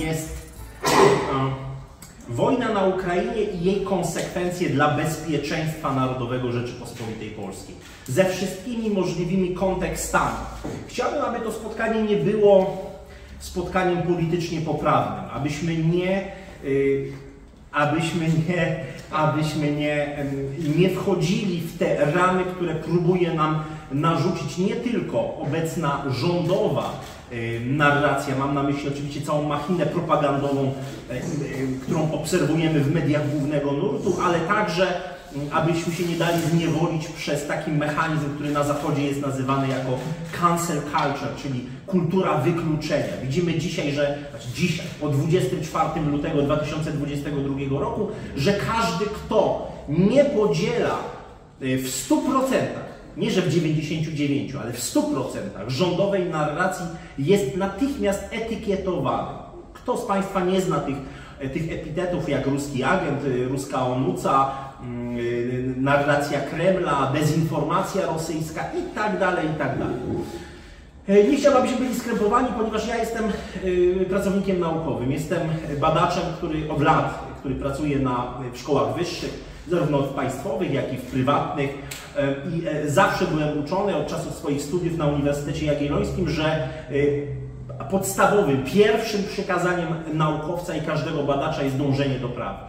jest e, wojna na Ukrainie i jej konsekwencje dla bezpieczeństwa narodowego Rzeczypospolitej Polskiej. Ze wszystkimi możliwymi kontekstami. Chciałbym, aby to spotkanie nie było spotkaniem politycznie poprawnym, abyśmy nie, y, abyśmy nie, abyśmy nie, nie wchodzili w te ramy, które próbuje nam narzucić nie tylko obecna rządowa narracja, mam na myśli oczywiście całą machinę propagandową, y, y, którą obserwujemy w mediach głównego nurtu, ale także mm, abyśmy się nie dali zniewolić przez taki mechanizm, który na Zachodzie jest nazywany jako cancel culture, czyli kultura wykluczenia. Widzimy dzisiaj, że znaczy dzisiaj, po 24 lutego 2022 roku, że każdy, kto nie podziela y, w 100%, nie że w 99, ale w 100% rządowej narracji jest natychmiast etykietowany. Kto z Państwa nie zna tych, tych epitetów jak ruski agent, y, ruska onuca, mm, y, narracja Kremla, dezinformacja rosyjska i tak dalej, i tak dalej. E, Nie chciałbym, abyśmy byli skrępowani, ponieważ ja jestem y, pracownikiem naukowym. Jestem badaczem, który od lat, który pracuje na, w szkołach wyższych, zarówno w państwowych, jak i w prywatnych. E, I e, zawsze byłem uczony od czasów swoich studiów na Uniwersytecie Jagiellońskim, że y, podstawowym, pierwszym przykazaniem naukowca i każdego badacza jest dążenie do prawdy.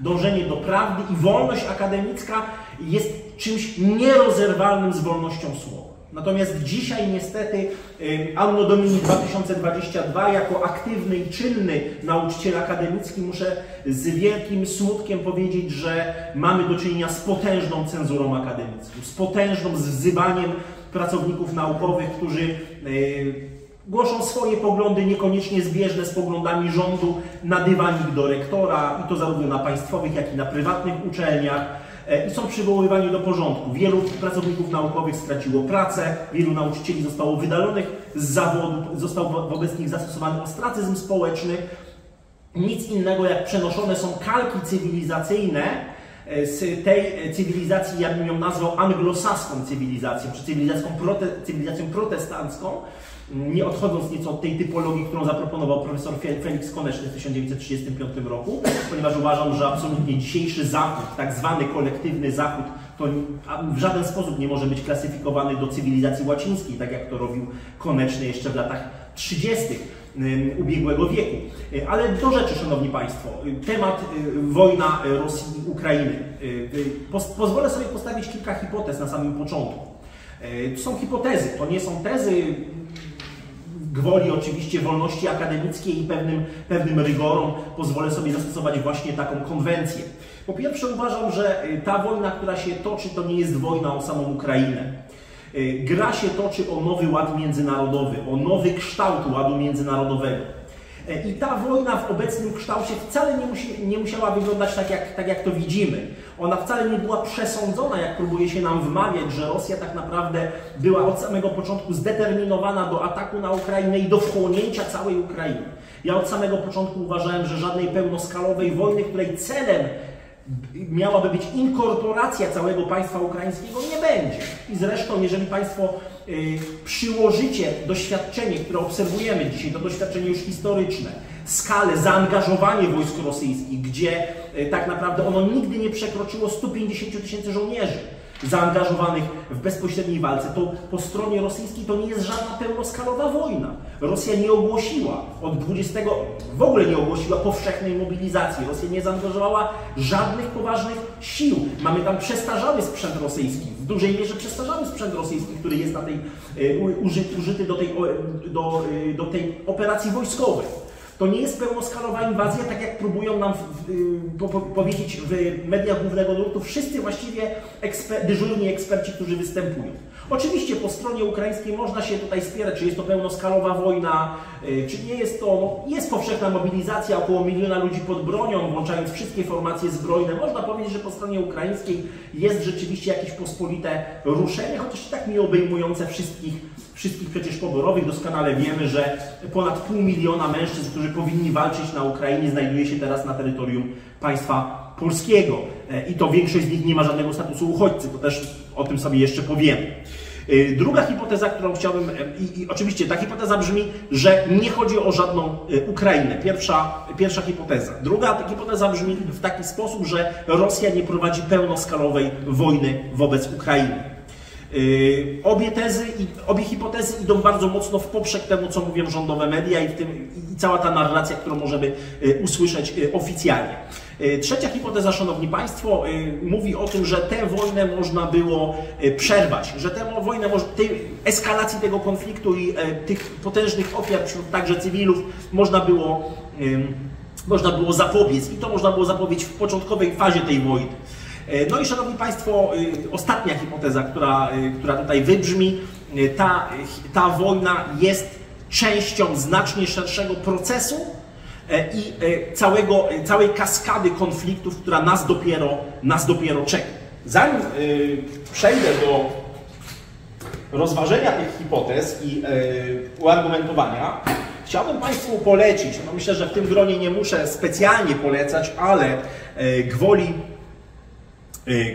Dążenie do prawdy i wolność akademicka jest czymś nierozerwalnym z wolnością słowa. Natomiast dzisiaj niestety y, Anno Domini 2022 jako aktywny i czynny nauczyciel akademicki muszę z wielkim smutkiem powiedzieć, że mamy do czynienia z potężną cenzurą akademicką, z potężną z wzywaniem pracowników naukowych, którzy y, głoszą swoje poglądy niekoniecznie zbieżne z poglądami rządu na dywanik do rektora i to zarówno na państwowych, jak i na prywatnych uczelniach i są przywoływani do porządku. Wielu pracowników naukowych straciło pracę, wielu nauczycieli zostało wydalonych z zawodu, został wo- wobec nich zastosowany ostracyzm społeczny. Nic innego jak przenoszone są kalki cywilizacyjne e, z tej cywilizacji, ja bym ją nazwał anglosaską cywilizacją, czy cywilizacją, prote, cywilizacją protestancką, nie odchodząc nieco od tej typologii, którą zaproponował profesor Fe- Felix Koneczny w 1935 roku, ponieważ uważam, że absolutnie dzisiejszy Zachód, tak zwany kolektywny Zachód, to w żaden sposób nie może być klasyfikowany do cywilizacji łacińskiej, tak jak to robił Koneczny jeszcze w latach 30. ym, ubiegłego wieku. Y, Ale do rzeczy, Szanowni Państwo, temat y, wojna Rosji i Ukrainy. Y, y, Pozwolę sobie postawić kilka hipotez na samym początku. Y, To są hipotezy, to nie są tezy gwoli oczywiście wolności akademickiej i pewnym, pewnym rygorom pozwolę sobie zastosować właśnie taką konwencję. Po pierwsze uważam, że y, ta wojna, która się toczy, to nie jest wojna o samą Ukrainę. Y, Gra się toczy o nowy ład międzynarodowy, o nowy kształt ładu międzynarodowego. E, I ta wojna w obecnym kształcie wcale nie, musi, nie musiała wyglądać tak jak, tak, jak to widzimy. Ona wcale nie była przesądzona, jak próbuje się nam wmawiać, że Rosja tak naprawdę była od samego początku zdeterminowana do ataku na Ukrainę i do wchłonięcia całej Ukrainy. Ja od samego początku uważałem, że żadnej pełnoskalowej wojny, której celem miałaby być inkorporacja całego państwa ukraińskiego, nie będzie. I zresztą, jeżeli Państwo y, przyłożycie doświadczenie, które obserwujemy dzisiaj, to doświadczenie już historyczne, skalę, zaangażowanie wojsk rosyjskich, gdzie y, tak naprawdę ono nigdy nie przekroczyło 150 tysięcy żołnierzy zaangażowanych w bezpośredniej walce, to po stronie rosyjskiej to nie jest żadna pełnoskalowa wojna. Rosja nie ogłosiła od 20, w ogóle nie ogłosiła powszechnej mobilizacji. Rosja nie zaangażowała żadnych poważnych sił. Mamy tam przestarzały sprzęt rosyjski, w dużej mierze przestarzały sprzęt rosyjski, który jest na tej, e, użyty do tej, do, e, do tej operacji wojskowej. To nie jest pełnoskalowa inwazja, tak jak próbują nam w, w, po, po, powiedzieć w mediach głównego nurtu wszyscy właściwie eksper, dyżurni eksperci, którzy występują. Oczywiście po stronie ukraińskiej można się tutaj spierać, czy jest to pełnoskalowa wojna, y, czy nie jest to. No, jest powszechna mobilizacja, około miliona ludzi pod bronią, włączając wszystkie formacje zbrojne. Można powiedzieć, że po stronie ukraińskiej jest rzeczywiście jakieś pospolite ruszenie, chociaż i tak nie obejmujące wszystkich wszystkich przecież poborowych. Doskonale wiemy, że ponad pół miliona mężczyzn, którzy powinni walczyć na Ukrainie, znajduje się teraz na terytorium państwa polskiego. E, I to większość z nich nie ma żadnego statusu uchodźcy. To też o tym sobie jeszcze powiemy. Y, Druga hipoteza, którą chciałbym, e, i, i oczywiście ta hipoteza brzmi, że nie chodzi o żadną e, Ukrainę. Pierwsza, pierwsza hipoteza. Druga hipoteza brzmi w taki sposób, że Rosja nie prowadzi pełnoskalowej wojny wobec Ukrainy. Y, Obie tezy i obie hipotezy idą bardzo mocno w poprzek temu, co mówią rządowe media i, w tym, i cała ta narracja, którą możemy y, usłyszeć y, oficjalnie. Trzecia hipoteza, Szanowni Państwo, mówi o tym, że tę wojnę można było przerwać, że tę wojnę, tej eskalacji tego konfliktu i e, tych potężnych ofiar wśród także cywilów można było, można było zapobiec i to można było zapobiec w początkowej fazie tej wojny. E, No i Szanowni Państwo, y, ostatnia hipoteza, która, y, która tutaj wybrzmi, ta, ta wojna jest częścią znacznie szerszego procesu e, i e, całego, e, całej kaskady konfliktów, która nas dopiero, nas dopiero czeka. Zanim przejdę do rozważenia tych hipotez i e, uargumentowania, chciałbym Państwu polecić, no myślę, że w tym gronie nie muszę specjalnie polecać, ale e, gwoli e,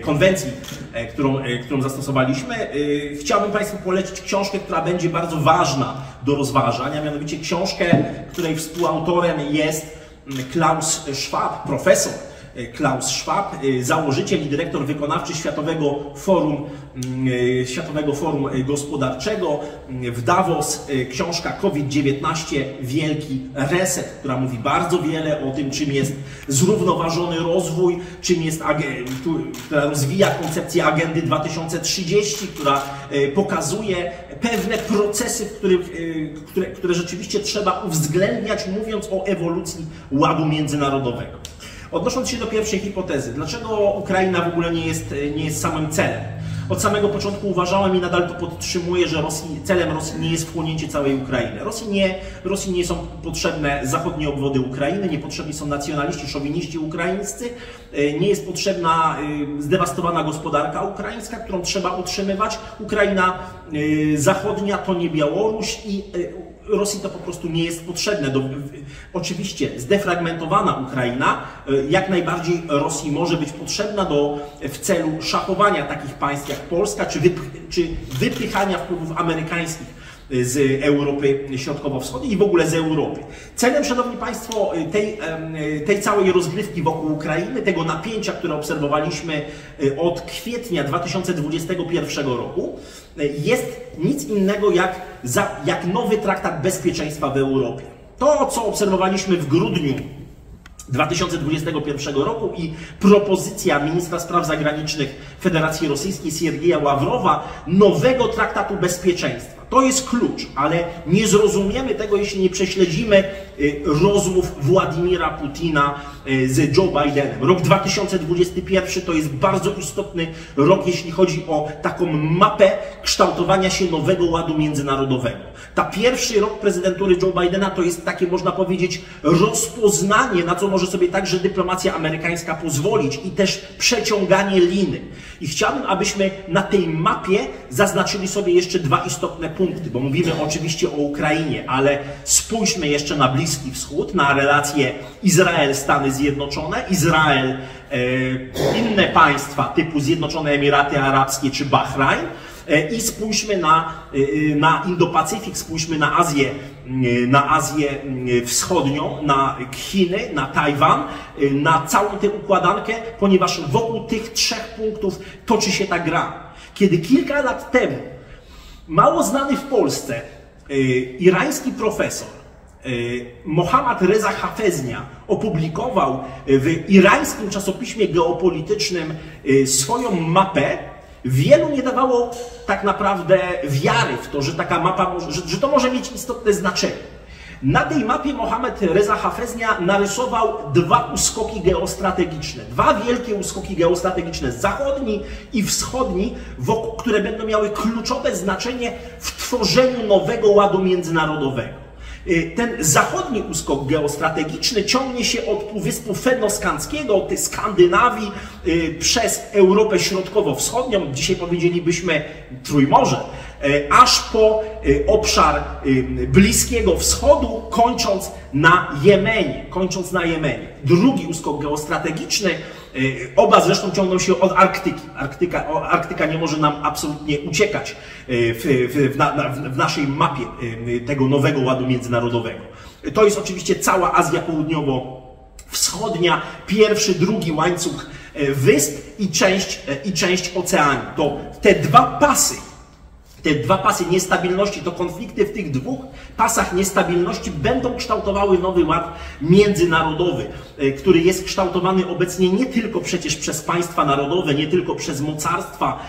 konwencji, e, którą, e, którą zastosowaliśmy, e, chciałbym Państwu polecić książkę, która będzie bardzo ważna do rozważań, a mianowicie książkę, której współautorem jest mm, Klaus Schwab, profesor Klaus Schwab, e, założyciel i dyrektor wykonawczy Światowego Forum, mm, e, Światowego Forum e, Gospodarczego w Davos. e, Książka COVID-19 Wielki Reset, która mówi bardzo wiele o tym, czym jest zrównoważony rozwój, czym jest, która rozwija koncepcję agendy 2030, która e, pokazuje pewne procesy, w których, e, które, które rzeczywiście trzeba uwzględniać, mówiąc o ewolucji ładu międzynarodowego. Odnosząc się do pierwszej hipotezy, dlaczego Ukraina w ogóle nie jest, nie jest samym celem? Od samego początku uważałem i nadal to podtrzymuję, że Rosji, celem Rosji nie jest wchłonięcie całej Ukrainy. Rosji nie, Rosji nie są potrzebne zachodnie obwody Ukrainy, nie potrzebni są nacjonaliści, szowiniści ukraińscy, e, nie jest potrzebna e, zdewastowana gospodarka ukraińska, którą trzeba utrzymywać. Ukraina e, zachodnia to nie Białoruś i e, Rosji to po prostu nie jest potrzebne. Do, oczywiście zdefragmentowana Ukraina y, jak najbardziej Rosji może być potrzebna do, w celu szachowania takich państw jak Polska, czy, wyp, czy wypychania wpływów amerykańskich z Europy Środkowo-Wschodniej i w ogóle z Europy. Celem, Szanowni Państwo, tej, tej całej rozgrywki wokół Ukrainy, tego napięcia, które obserwowaliśmy y, od kwietnia 2021 roku, y, jest nic innego jak, jak nowy traktat bezpieczeństwa w Europie. To, co obserwowaliśmy w grudniu 2021 roku i propozycja ministra spraw zagranicznych Federacji Rosyjskiej Siergieja Ławrowa nowego traktatu bezpieczeństwa. To jest klucz, ale nie zrozumiemy tego, jeśli nie prześledzimy rozmów Władimira Putina y, z Joe Bidenem. Rok 2021 to jest bardzo istotny rok, jeśli chodzi o taką mapę kształtowania się nowego ładu międzynarodowego. Ta pierwszy rok prezydentury Joe Bidena to jest takie, można powiedzieć, rozpoznanie, na co może sobie także dyplomacja amerykańska pozwolić i też przeciąganie liny. I chciałbym, abyśmy na tej mapie zaznaczyli sobie jeszcze dwa istotne punkty, bo mówimy oczywiście o Ukrainie, ale spójrzmy jeszcze na Bliski Wschód, na relacje Izrael-Stany Zjednoczone, Izrael, e, inne państwa typu Zjednoczone Emiraty Arabskie czy Bahrajn, E, I spójrzmy na, e, na Indo-Pacyfik, spójrzmy na Azję, na Azję Wschodnią, na Chiny, na Tajwan, na całą tę układankę, ponieważ wokół tych trzech punktów toczy się ta gra. Kiedy kilka lat temu mało znany w Polsce irański profesor Mohammad Reza Hafeznia opublikował w irańskim czasopiśmie geopolitycznym e, swoją mapę, wielu nie dawało tak naprawdę wiary w to, że taka mapa, że, że to może mieć istotne znaczenie. Na tej mapie Mohamed Reza Hafeznia narysował dwa uskoki geostrategiczne. Dwa wielkie uskoki geostrategiczne, zachodni i wschodni, które będą miały kluczowe znaczenie w tworzeniu nowego ładu międzynarodowego. Y, Ten zachodni uskok geostrategiczny ciągnie się od Półwyspu Fennoskandzkiego, od tej Skandynawii, y, przez Europę Środkowo-Wschodnią, dzisiaj powiedzielibyśmy Trójmorze, aż po obszar Bliskiego Wschodu, kończąc na Jemenie. Kończąc na Jemenie. Drugi uskok geostrategiczny, oba zresztą ciągną się od Arktyki. Arktyka, Arktyka nie może nam absolutnie uciekać w, w, w, w naszej mapie tego nowego ładu międzynarodowego. To jest oczywiście cała Azja Południowo-Wschodnia, pierwszy, drugi łańcuch wysp i część, i część oceanu. To te dwa pasy te dwa pasy niestabilności, to konflikty w tych dwóch pasach niestabilności będą kształtowały nowy ład międzynarodowy, e, który jest kształtowany obecnie nie tylko przecież przez państwa narodowe, nie tylko przez mocarstwa,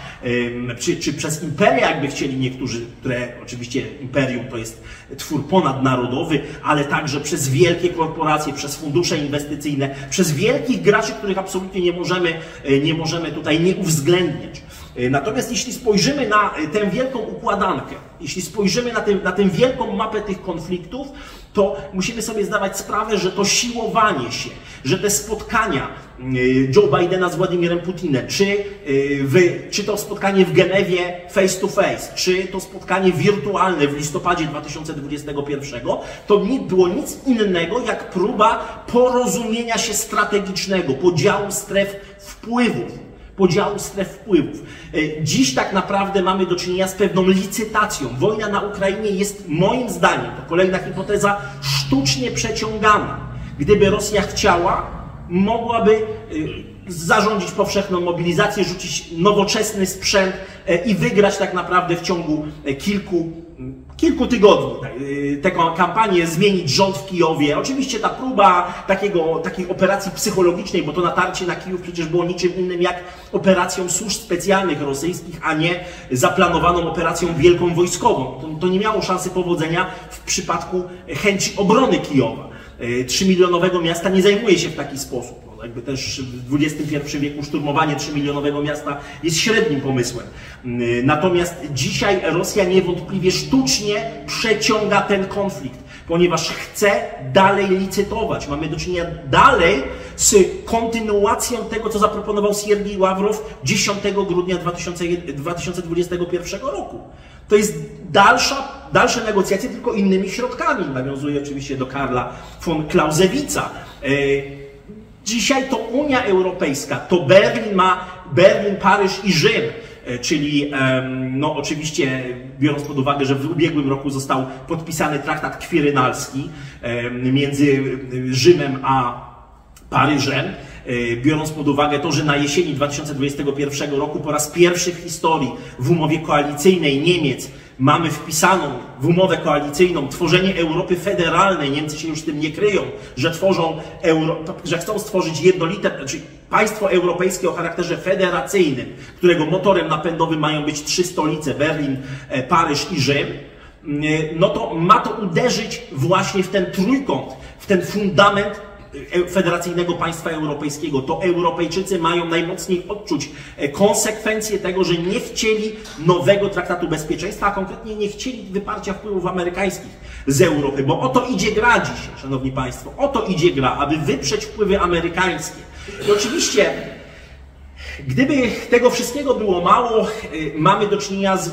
czy, czy przez imperia, jakby chcieli niektórzy, które oczywiście imperium to jest twór ponadnarodowy, ale także przez wielkie korporacje, przez fundusze inwestycyjne, przez wielkich graczy, których absolutnie nie możemy, e, nie możemy tutaj nie uwzględniać. E, natomiast jeśli spojrzymy na e, tę wielką układankę, jeśli spojrzymy na, tę, na tę wielką mapę tych konfliktów, to musimy sobie zdawać sprawę, że to siłowanie się, że te spotkania e, Joe Bidena z Władimirem Putinem, czy, w, czy to spotkanie w Genewie face to face, czy to spotkanie wirtualne w listopadzie 2021, to nie było nic innego jak próba porozumienia się strategicznego, podziału stref wpływów podziału stref wpływów. E, dziś tak naprawdę mamy do czynienia z pewną licytacją. Wojna na Ukrainie jest moim zdaniem, to kolejna hipoteza, sztucznie przeciągana. Gdyby Rosja chciała, mogłaby e, zarządzić powszechną mobilizację, rzucić nowoczesny sprzęt e, i wygrać tak naprawdę w ciągu kilku kilku tygodni tę kampanię zmienić rząd w Kijowie. Oczywiście ta próba takiego, takiej operacji psychologicznej, bo to natarcie na Kijów przecież było niczym innym jak operacją służb specjalnych rosyjskich, a nie zaplanowaną operacją wielką wojskową. To, to nie miało szansy powodzenia w przypadku chęci obrony Kijowa. Y, trzymilionowego miasta nie zajmuje się w taki sposób jakby też w XXI wieku szturmowanie 3-milionowego miasta jest średnim pomysłem. Mm, natomiast dzisiaj Rosja niewątpliwie sztucznie przeciąga ten konflikt, ponieważ chce dalej licytować. Mamy do czynienia dalej z kontynuacją tego, co zaproponował Siergiej Ławrow 10 grudnia 2021 roku. To jest dalsza, dalsze negocjacje, tylko innymi środkami. Nawiązuje oczywiście do Karla von Clausewitza. E, Dzisiaj to Unia Europejska, to Berlin ma Berlin, Paryż i Rzym, e, czyli no oczywiście biorąc pod uwagę, że w ubiegłym roku został podpisany traktat kwirynalski między Rzymem a Paryżem, e, biorąc pod uwagę to, że na jesieni 2021 roku po raz pierwszy w historii w umowie koalicyjnej Niemiec mamy wpisaną w umowę koalicyjną tworzenie Europy federalnej, Niemcy się już tym nie kryją, że tworzą, Euro, że chcą stworzyć jednolite, znaczy państwo europejskie o charakterze federacyjnym, którego motorem napędowym mają być trzy stolice, Berlin, e, Paryż i Rzym, e, no to ma to uderzyć właśnie w ten trójkąt, w ten fundament federacyjnego państwa europejskiego, to Europejczycy mają najmocniej odczuć e, konsekwencje tego, że nie chcieli nowego traktatu bezpieczeństwa, a konkretnie nie chcieli wyparcia wpływów amerykańskich z Europy, bo o to idzie gra dzisiaj, szanowni państwo, o to idzie gra, aby wyprzeć wpływy amerykańskie. I oczywiście Gdyby tego wszystkiego było mało, e, mamy do czynienia, z,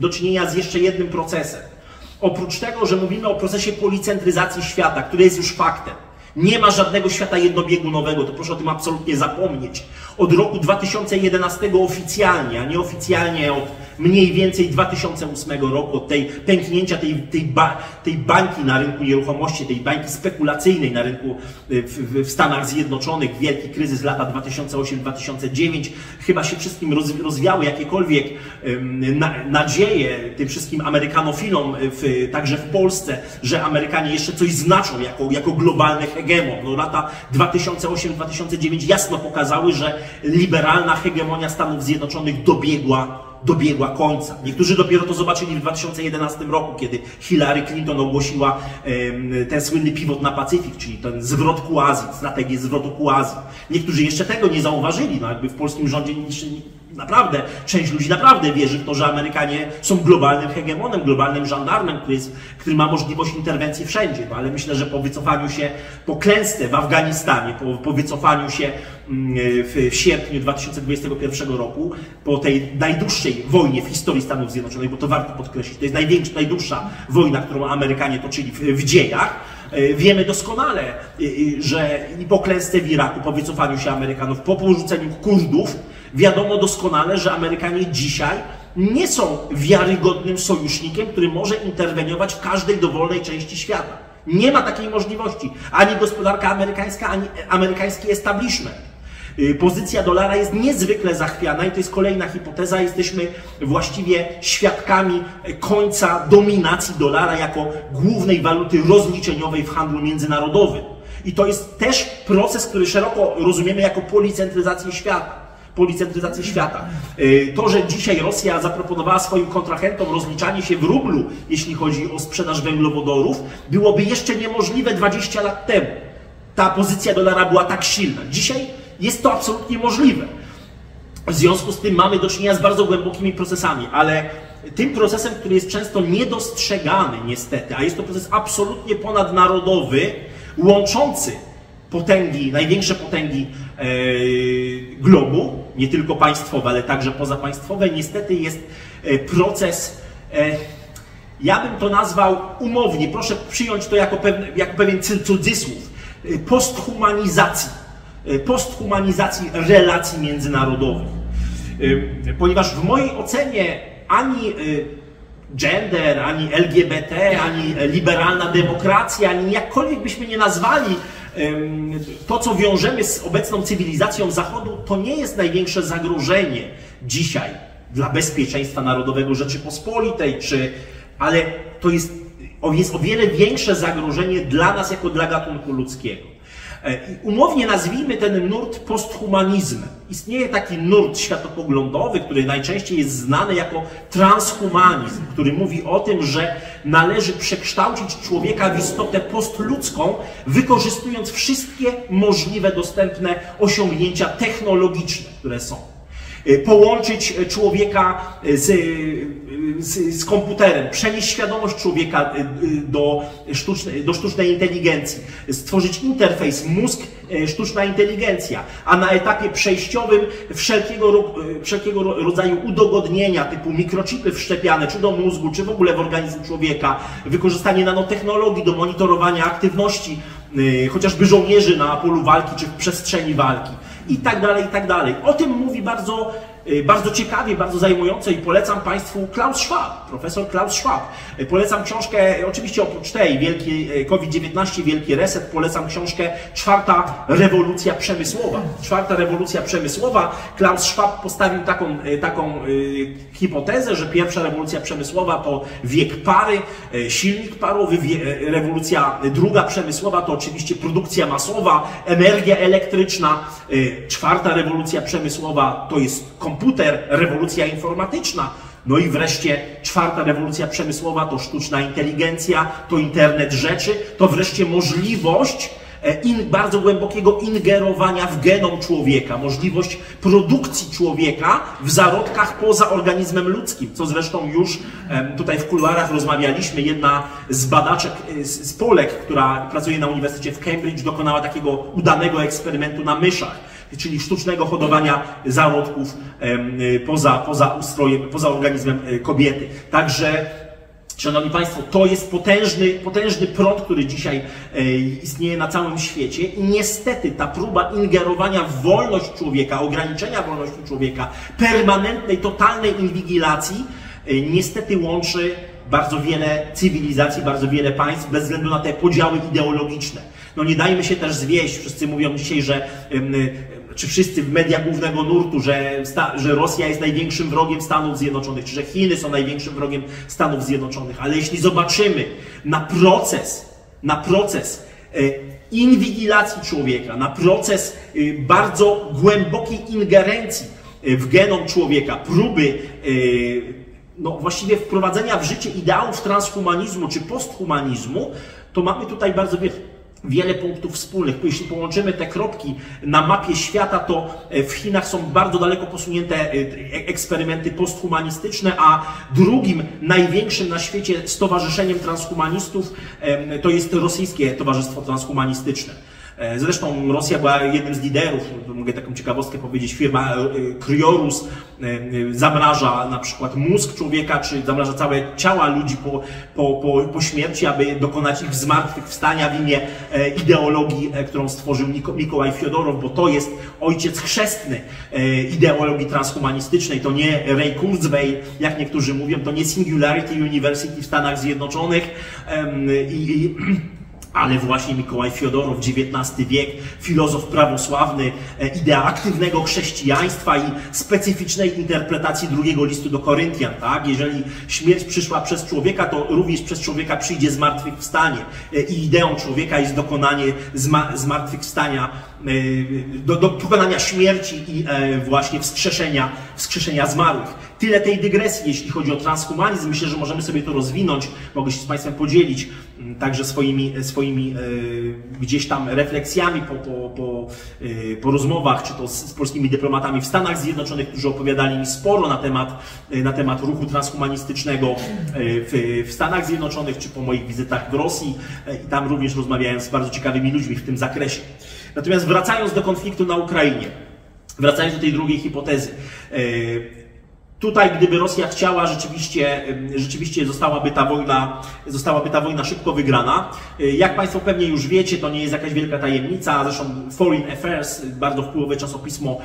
do czynienia z jeszcze jednym procesem. Oprócz tego, że mówimy o procesie policentryzacji świata, który jest już faktem. Nie ma żadnego świata jednobiegunowego, to proszę o tym absolutnie zapomnieć. Od roku 2011 oficjalnie, a nieoficjalnie od mniej więcej 2008 roku, od tej pęknięcia tej, tej, ba, tej bańki na rynku nieruchomości, tej bańki spekulacyjnej na rynku y, w, w Stanach Zjednoczonych, wielki kryzys lata 2008-2009, chyba się wszystkim roz, rozwiały jakiekolwiek na, nadzieje tym wszystkim Amerykanofilom, w, także w Polsce, że Amerykanie jeszcze coś znaczą jako, jako globalny hegemon. No, lata 2008-2009 jasno pokazały, że liberalna hegemonia Stanów Zjednoczonych dobiegła dobiegła końca. Niektórzy dopiero to zobaczyli w 2011 roku, kiedy Hillary Clinton ogłosiła ten słynny pivot na Pacyfik, czyli ten zwrot ku Azji, strategię zwrotu ku Azji. Niektórzy jeszcze tego nie zauważyli, no jakby w polskim rządzie naprawdę, część ludzi naprawdę wierzy w to, że Amerykanie są globalnym hegemonem, globalnym żandarmem, który, jest, który ma możliwość interwencji wszędzie. No ale myślę, że po wycofaniu się, po klęsce w Afganistanie, po, po wycofaniu się mm, w sierpniu 2021 roku, po tej najdłuższej wojnie w historii Stanów Zjednoczonych, bo to warto podkreślić, to jest największa, najdłuższa wojna, którą Amerykanie toczyli w, w dziejach. E, wiemy doskonale, e, e, że po klęsce w Iraku, po wycofaniu się Amerykanów, po porzuceniu Kurdów, wiadomo doskonale, że Amerykanie dzisiaj nie są wiarygodnym sojusznikiem, który może interweniować w każdej dowolnej części świata. Nie ma takiej możliwości. Ani gospodarka amerykańska, ani amerykański establishment. Y, pozycja dolara jest niezwykle zachwiana i to jest kolejna hipoteza. Jesteśmy właściwie świadkami końca dominacji dolara jako głównej waluty rozliczeniowej w handlu międzynarodowym. I to jest też proces, który szeroko rozumiemy jako policentryzację świata policentryzację świata. Y, to, że dzisiaj Rosja zaproponowała swoim kontrahentom rozliczanie się w rublu, jeśli chodzi o sprzedaż węglowodorów, byłoby jeszcze niemożliwe 20 lat temu. Ta pozycja dolara była tak silna. Dzisiaj jest to absolutnie możliwe. W związku z tym mamy do czynienia z bardzo głębokimi procesami, ale tym procesem, który jest często niedostrzegany niestety, a jest to proces absolutnie ponadnarodowy, łączący potęgi, największe potęgi e, globu, nie tylko państwowe, ale także pozapaństwowe, niestety jest e, proces, e, ja bym to nazwał umownie, proszę przyjąć to jako, pewne, jako pewien cudzysłów, e, posthumanizacji, posthumanizacji relacji międzynarodowych. Ponieważ w mojej ocenie ani gender, ani LGBT, ani liberalna demokracja, ani jakkolwiek byśmy nie nazwali to, co wiążemy z obecną cywilizacją Zachodu, to nie jest największe zagrożenie dzisiaj dla bezpieczeństwa narodowego Rzeczypospolitej, czy, ale to jest, jest o wiele większe zagrożenie dla nas jako dla gatunku ludzkiego. E, umownie nazwijmy ten nurt posthumanizmem. Istnieje taki nurt światopoglądowy, który najczęściej jest znany jako transhumanizm, który mówi o tym, że należy przekształcić człowieka w istotę postludzką, wykorzystując wszystkie możliwe dostępne osiągnięcia technologiczne, które są. E, połączyć człowieka z z, z, komputerem, przenieść świadomość człowieka y, y, do sztucznej, do sztucznej inteligencji, stworzyć interfejs, mózg, y, sztuczna inteligencja, a na etapie przejściowym wszelkiego, wszelkiego rodzaju udogodnienia typu mikrochipy wszczepiane, czy do mózgu, czy w ogóle w organizm człowieka, wykorzystanie nanotechnologii do monitorowania aktywności chociażby żołnierzy na polu walki, czy w przestrzeni walki i tak dalej, i tak dalej. O tym mówi bardzo bardzo ciekawie, bardzo zajmująco i polecam Państwu Klaus Schwab, profesor Klaus Schwab. Y, polecam książkę, oczywiście oprócz tej, wielki y, COVID-19, Wielki Reset, polecam książkę Czwarta rewolucja przemysłowa. Czwarta rewolucja przemysłowa. Klaus Schwab postawił taką, taką hipotezę, że pierwsza rewolucja przemysłowa to wiek pary, silnik parowy, rewolucja druga przemysłowa to oczywiście produkcja masowa, energia elektryczna, czwarta rewolucja przemysłowa to jest komputer, komputer, rewolucja informatyczna. No i wreszcie czwarta rewolucja przemysłowa to sztuczna inteligencja, to internet rzeczy, to wreszcie możliwość e, in, bardzo głębokiego ingerowania w genom człowieka, możliwość produkcji człowieka w zarodkach poza organizmem ludzkim, co zresztą już tutaj w kuluarach rozmawialiśmy. Jedna z badaczek e, z Polek, która pracuje na Uniwersytecie w Cambridge, dokonała takiego udanego eksperymentu na myszach czyli sztucznego hodowania zarodków poza, poza ustrojem, poza organizmem e, kobiety. Także Szanowni Państwo, to jest potężny, potężny prąd, który dzisiaj e, istnieje na całym świecie i niestety ta próba ingerowania w wolność człowieka, ograniczenia wolności człowieka, permanentnej, totalnej inwigilacji, niestety łączy bardzo wiele cywilizacji, bardzo wiele państw, bez względu na te podziały ideologiczne. No nie dajmy się też zwieść. Wszyscy mówią dzisiaj, że czy wszyscy w mediach głównego nurtu, że, że Rosja jest największym wrogiem Stanów Zjednoczonych, czy że Chiny są największym wrogiem Stanów Zjednoczonych. Ale jeśli zobaczymy na proces, na proces e, inwigilacji człowieka, na proces e, bardzo głębokiej ingerencji e, w genom człowieka, próby no, właściwie wprowadzenia w życie ideałów transhumanizmu czy posthumanizmu, to mamy tutaj bardzo wiele wiele punktów wspólnych. Jeśli połączymy te kropki na mapie świata, to e, w Chinach są bardzo daleko posunięte e, eksperymenty posthumanistyczne, a drugim największym na świecie stowarzyszeniem transhumanistów to jest rosyjskie Towarzystwo Transhumanistyczne. E, zresztą Rosja była jednym z liderów, mogę taką ciekawostkę powiedzieć, firma Cryorus zamraża na przykład mózg człowieka, czy zamraża całe ciała ludzi po, po, po, po śmierci, aby dokonać ich zmartwychwstania w imię ideologii, którą stworzył Mikołaj Fiodorow, bo to jest ojciec chrzestny ideologii transhumanistycznej. To nie Ray Kurzweil, jak niektórzy mówią, to nie Singularity University w Stanach Zjednoczonych i, i ale właśnie Mikołaj Fiodorow, XIX wiek, filozof prawosławny, e, idea aktywnego chrześcijaństwa i specyficznej interpretacji drugiego listu do Koryntian, tak? Jeżeli śmierć przyszła przez człowieka, to również przez człowieka przyjdzie zmartwychwstanie. E, I ideą człowieka jest dokonanie zmartwychwstania, e, do, do dokonania śmierci i właśnie wskrzeszenia, wskrzeszenia zmarłych. Tyle tej dygresji, jeśli chodzi o transhumanizm. Myślę, że możemy sobie to rozwinąć, mogę się z Państwem podzielić mm, także swoimi, swoimi e, gdzieś tam refleksjami po, po, po, e, po rozmowach, czy to z, z, polskimi dyplomatami w Stanach Zjednoczonych, którzy opowiadali mi sporo na temat, e, na temat ruchu transhumanistycznego w, w Stanach Zjednoczonych, czy po moich wizytach w Rosji. I tam również rozmawiałem z bardzo ciekawymi ludźmi w tym zakresie. Natomiast wracając do konfliktu na Ukrainie, wracając do tej drugiej hipotezy, Tutaj, gdyby Rosja chciała, rzeczywiście, rzeczywiście zostałaby, ta wojna, zostałaby ta wojna szybko wygrana. Y, jak Państwo pewnie już wiecie, to nie jest jakaś wielka tajemnica. Zresztą Foreign Affairs, bardzo wpływowe czasopismo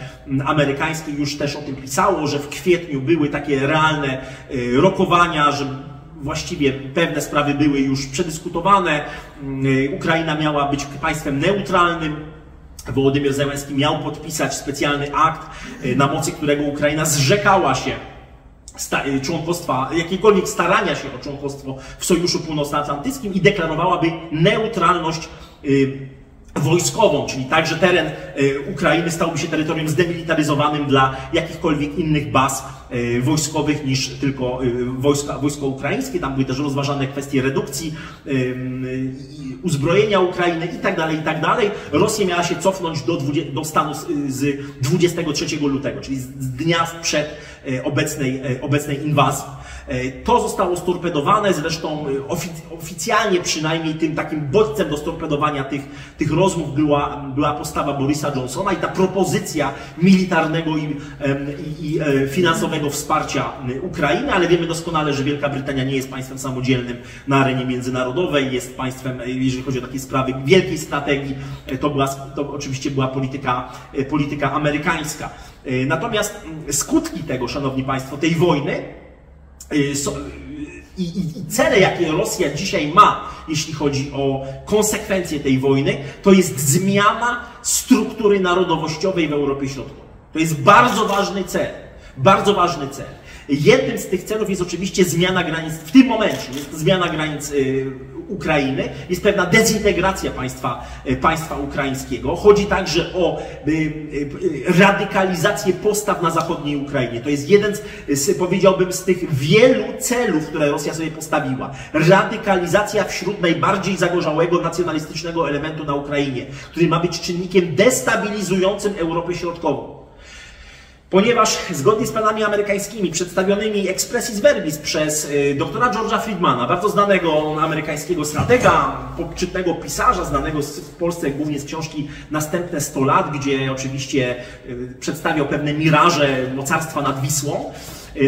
amerykańskie, już też o tym pisało, że w kwietniu były takie realne y, rokowania, że właściwie pewne sprawy były już przedyskutowane. Y, Ukraina miała być państwem neutralnym, Wołodymyr Zełenski miał podpisać specjalny akt, y, na mocy którego Ukraina zrzekała się y, członkostwa, jakiegokolwiek starania się o członkostwo w Sojuszu Północnoatlantyckim i deklarowałaby neutralność y, wojskową, czyli także teren Ukrainy stałby się terytorium zdemilitaryzowanym dla jakichkolwiek innych baz wojskowych niż tylko wojska, wojsko ukraińskie. Tam były też rozważane kwestie redukcji uzbrojenia Ukrainy i tak dalej, i tak. Rosja miała się cofnąć do, 20, do stanu z 23 lutego, czyli z dnia przed obecnej, obecnej inwazji. E, to zostało storpedowane, zresztą oficjalnie przynajmniej tym takim bodźcem do storpedowania tych, tych rozmów była, była postawa Borisa Johnsona i ta propozycja militarnego i, i, i finansowego wsparcia Ukrainy, ale wiemy doskonale, że Wielka Brytania nie jest państwem samodzielnym na arenie międzynarodowej, jest państwem, jeżeli chodzi o takie sprawy wielkiej strategii, to, była, to oczywiście była polityka, polityka amerykańska. Natomiast skutki tego, Szanowni Państwo, tej wojny i, i, i cele, jakie Rosja dzisiaj ma, jeśli chodzi o konsekwencje tej wojny, to jest zmiana struktury narodowościowej w Europie Środkowej. To jest bardzo ważny cel. Bardzo ważny cel. Jednym z tych celów jest oczywiście zmiana granic, w tym momencie jest zmiana granic y, Ukrainy, jest pewna dezintegracja państwa, e, państwa ukraińskiego. Chodzi także o e, e, radykalizację postaw na zachodniej Ukrainie. To jest jeden z, powiedziałbym, z tych wielu celów, które Rosja sobie postawiła. Radykalizacja wśród najbardziej zagorzałego nacjonalistycznego elementu na Ukrainie, który ma być czynnikiem destabilizującym Europę Środkową ponieważ zgodnie z planami amerykańskimi przedstawionymi expressis verbis przez y, doktora George'a Friedmana, bardzo znanego amerykańskiego stratega, poczytnego pisarza, znanego w Polsce głównie z książki Następne 100 lat, gdzie oczywiście y, przedstawiał pewne miraże mocarstwa nad Wisłą,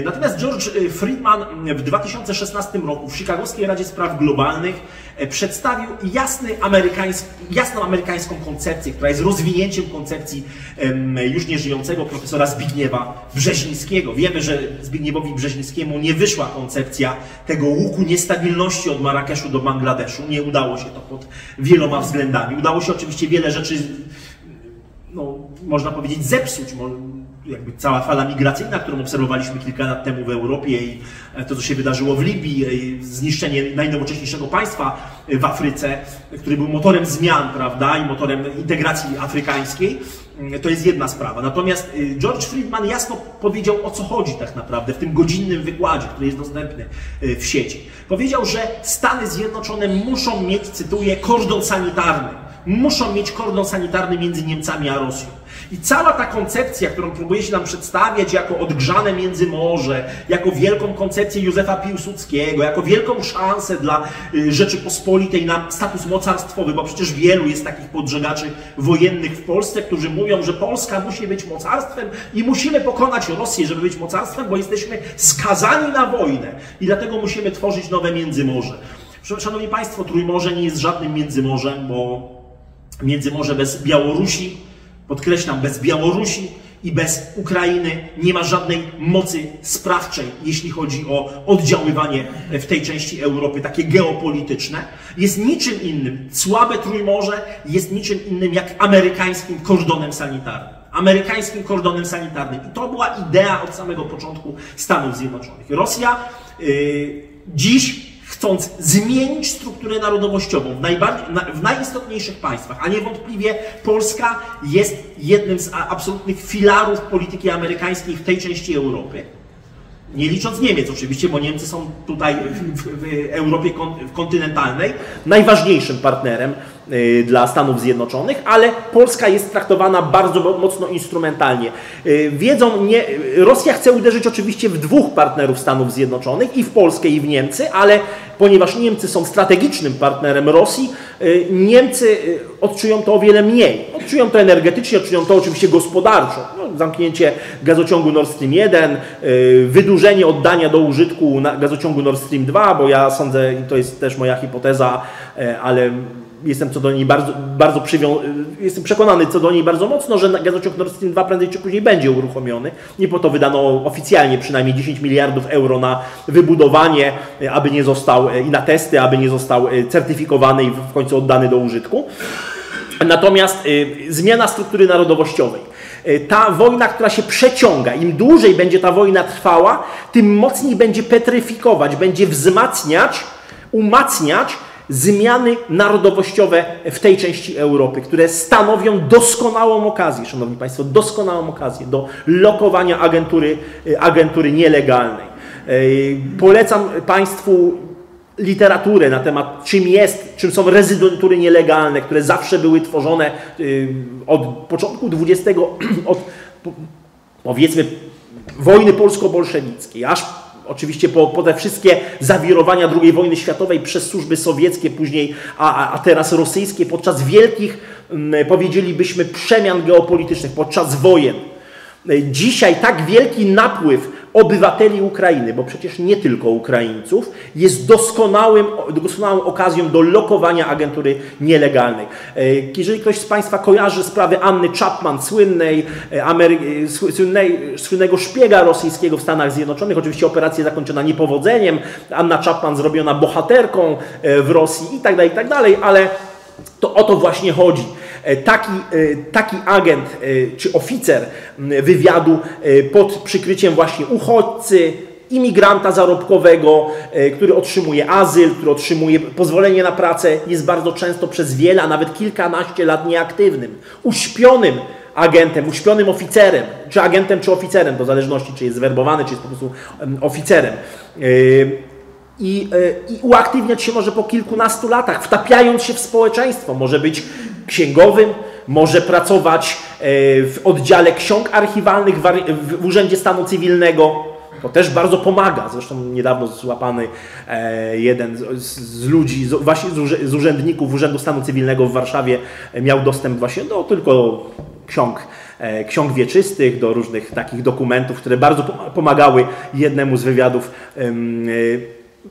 natomiast George e, Friedman w 2016 roku w Chicagowskiej Radzie Spraw Globalnych e, przedstawił jasny amerykański, jasną amerykańską koncepcję, która jest rozwinięciem koncepcji już nieżyjącego profesora Zbigniewa Brzezińskiego. Wiemy, że Zbigniewowi Brzezińskiemu nie wyszła koncepcja tego łuku niestabilności od Marrakeszu do Bangladeszu. Nie udało się to pod wieloma względami. Udało się oczywiście wiele rzeczy, no, można powiedzieć, zepsuć jakby cała fala migracyjna, którą obserwowaliśmy kilka lat temu w Europie i e, to, co się wydarzyło w Libii, zniszczenie najnowocześniejszego państwa w Afryce, który był motorem zmian, prawda, i motorem integracji afrykańskiej, to jest jedna sprawa. Natomiast George Friedman jasno powiedział, o co chodzi tak naprawdę w tym godzinnym wykładzie, który jest dostępny w sieci. Powiedział, że Stany Zjednoczone muszą mieć, cytuję, kordon sanitarny. Muszą mieć kordon sanitarny między Niemcami a Rosją. I cała ta koncepcja, którą próbuje się nam przedstawiać jako odgrzane międzymorze, jako wielką koncepcję Józefa Piłsudskiego, jako wielką szansę dla y, Rzeczypospolitej na status mocarstwowy, bo przecież wielu jest takich podżegaczy wojennych w Polsce, którzy mówią, że Polska musi być mocarstwem i musimy pokonać Rosję, żeby być mocarstwem, bo jesteśmy skazani na wojnę i dlatego musimy tworzyć nowe międzymorze. Szanowni Państwo, Trójmorze nie jest żadnym międzymorzem, bo międzymorze bez Białorusi, podkreślam, bez Białorusi i bez Ukrainy nie ma żadnej mocy sprawczej, jeśli chodzi o oddziaływanie w tej części Europy, takie geopolityczne. Jest niczym innym. Słabe Trójmorze jest niczym innym jak amerykańskim kordonem sanitarnym. Amerykańskim kordonem sanitarnym. I to była idea od samego początku Stanów Zjednoczonych. Rosja yy, dziś chcąc zmienić strukturę narodowościową w, w najistotniejszych państwach, a niewątpliwie Polska jest jednym z absolutnych filarów polityki amerykańskiej w tej części Europy. Nie licząc Niemiec oczywiście, bo Niemcy są tutaj w, w, w Europie kontynentalnej najważniejszym partnerem dla Stanów Zjednoczonych, ale Polska jest traktowana bardzo mocno instrumentalnie. Y, wiedzą, nie, Rosja chce uderzyć oczywiście w dwóch partnerów Stanów Zjednoczonych, i w Polskę, i w Niemcy, ale ponieważ Niemcy są strategicznym partnerem Rosji, y, Niemcy odczują to o wiele mniej. Odczują to energetycznie, odczują to oczywiście gospodarczo. No, zamknięcie gazociągu Nord Stream 1, wydłużenie oddania do użytku gazociągu Nord Stream 2, bo ja sądzę, i to jest też moja hipoteza, ale jestem co do niej bardzo, bardzo przywią... jestem przekonany co do niej bardzo mocno, że gazociąg Nord Stream 2 prędzej czy później będzie uruchomiony. Nie po to wydano oficjalnie przynajmniej 10 miliardów euro na wybudowanie, aby nie został i na testy, aby nie został certyfikowany i w końcu oddany do użytku. Natomiast y, zmiana struktury narodowościowej. Y, ta wojna, która się przeciąga, im dłużej będzie ta wojna trwała, tym mocniej będzie petryfikować, będzie wzmacniać, umacniać zmiany narodowościowe w tej części Europy, które stanowią doskonałą okazję, Szanowni Państwo, doskonałą okazję do lokowania agentury, y, agentury nielegalnej. Y, polecam Państwu literaturę na temat, czym jest, czym są rezydentury nielegalne, które zawsze były tworzone y, od początku XX, od powiedzmy wojny polsko-bolszewickiej, aż Oczywiście po, po te wszystkie zawirowania II wojny światowej przez służby sowieckie, później, a, a teraz rosyjskie, podczas wielkich, mm, powiedzielibyśmy, przemian geopolitycznych, podczas wojen. Dzisiaj tak wielki napływ obywateli Ukrainy, bo przecież nie tylko Ukraińców, jest doskonałym, doskonałą okazją do lokowania agentury nielegalnej. E, jeżeli ktoś z Państwa kojarzy sprawę Anny Chapman, słynnej, e, Amery- e, słynnej, słynnego szpiega rosyjskiego w Stanach Zjednoczonych, oczywiście operacja zakończona niepowodzeniem, Anna Chapman zrobiona bohaterką w Rosji i tak dalej, i tak ale to o to właśnie chodzi taki, e, taki agent e, czy oficer wywiadu pod przykryciem właśnie uchodźcy, imigranta zarobkowego, który otrzymuje azyl, który otrzymuje pozwolenie na pracę, jest bardzo często przez wiele, a nawet kilkanaście lat nieaktywnym, uśpionym agentem, uśpionym oficerem, czy agentem, czy oficerem, do zależności, czy jest zwerbowany, czy jest po prostu oficerem. I, I uaktywniać się może po kilkunastu latach, wtapiając się w społeczeństwo. Może być księgowym, może pracować e, w oddziale ksiąg archiwalnych w Urzędzie Stanu Cywilnego. To też bardzo pomaga. Zresztą niedawno złapany e, jeden z ludzi, właśnie z urzędników Urzędu Stanu Cywilnego w Warszawie miał dostęp właśnie do tylko ksiąg, e, ksiąg wieczystych, do różnych takich dokumentów, które bardzo pomagały jednemu z wywiadów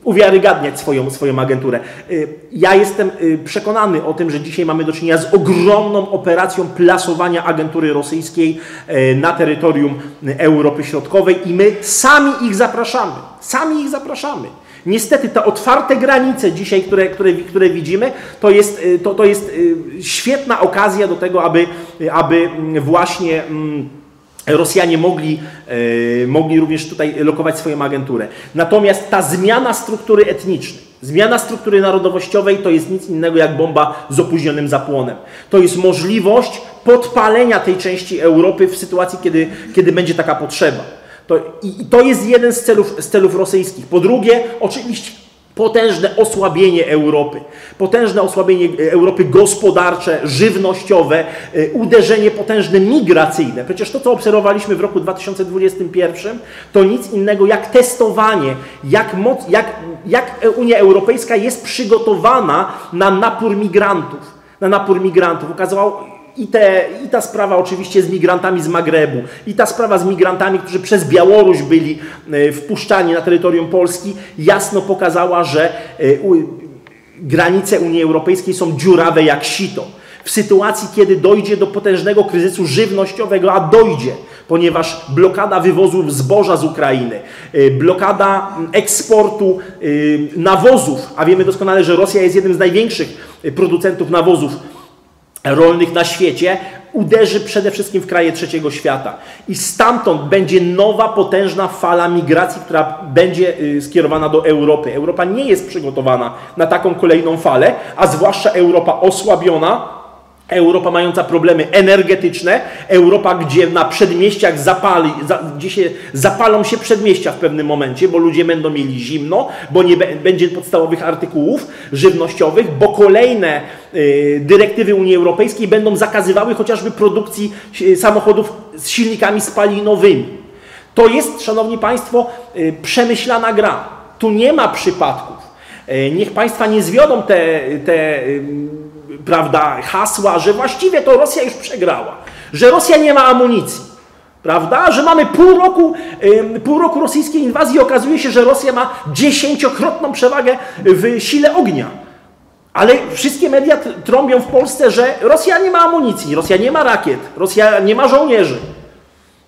uwiarygadniać swoją, swoją agenturę. Y, ja jestem y, przekonany o tym, że dzisiaj mamy do czynienia z ogromną operacją plasowania agentury rosyjskiej y, na terytorium Europy Środkowej i my sami ich zapraszamy. Sami ich zapraszamy. Niestety te otwarte granice dzisiaj, które, które, które widzimy, to jest, to, to jest świetna okazja do tego, aby, aby właśnie mm, Rosjanie mogli, e, mogli również tutaj lokować swoją agenturę. Natomiast ta zmiana struktury etnicznej, zmiana struktury narodowościowej to jest nic innego jak bomba z opóźnionym zapłonem. To jest możliwość podpalenia tej części Europy w sytuacji, kiedy, kiedy będzie taka potrzeba. To, I to jest jeden z celów, z celów rosyjskich. Po drugie, oczywiście Potężne osłabienie Europy, potężne osłabienie Europy gospodarcze, żywnościowe, y, uderzenie potężne migracyjne. Przecież to, co obserwowaliśmy w roku 2021, to nic innego jak testowanie, jak, moc, jak, jak Unia Europejska jest przygotowana na napór migrantów. Na napór migrantów. Okazało, i, te, I ta sprawa oczywiście z migrantami z Magrebu, i ta sprawa z migrantami, którzy przez Białoruś byli e, wpuszczani na terytorium Polski, jasno pokazała, że e, granice Unii Europejskiej są dziurawe jak sito. W sytuacji, kiedy dojdzie do potężnego kryzysu żywnościowego, a dojdzie, ponieważ blokada wywozu zboża z Ukrainy, e, blokada eksportu nawozów, a wiemy doskonale, że Rosja jest jednym z największych producentów nawozów rolnych na świecie uderzy przede wszystkim w kraje trzeciego świata. I stamtąd będzie nowa, potężna fala migracji, która będzie y, skierowana do Europy. Europa nie jest przygotowana na taką kolejną falę, a zwłaszcza Europa osłabiona, Europa mająca problemy energetyczne, Europa, gdzie na przedmieściach zapali, za, gdzie się zapalą się przedmieścia w pewnym momencie, bo ludzie będą mieli zimno, bo nie będzie podstawowych artykułów żywnościowych, bo kolejne y, dyrektywy Unii Europejskiej będą zakazywały chociażby produkcji y, samochodów z silnikami spalinowymi. To jest, Szanowni Państwo, y, przemyślana gra. Tu nie ma przypadków. Y, niech Państwa nie zwiodą te, te prawda, hasła, że właściwie to Rosja już przegrała, że Rosja nie ma amunicji, prawda, że mamy pół roku, pół roku rosyjskiej inwazji i okazuje się, że Rosja ma dziesięciokrotną przewagę w sile ognia. Ale wszystkie media trąbią w Polsce, że Rosja nie ma amunicji, Rosja nie ma rakiet, Rosja nie ma żołnierzy.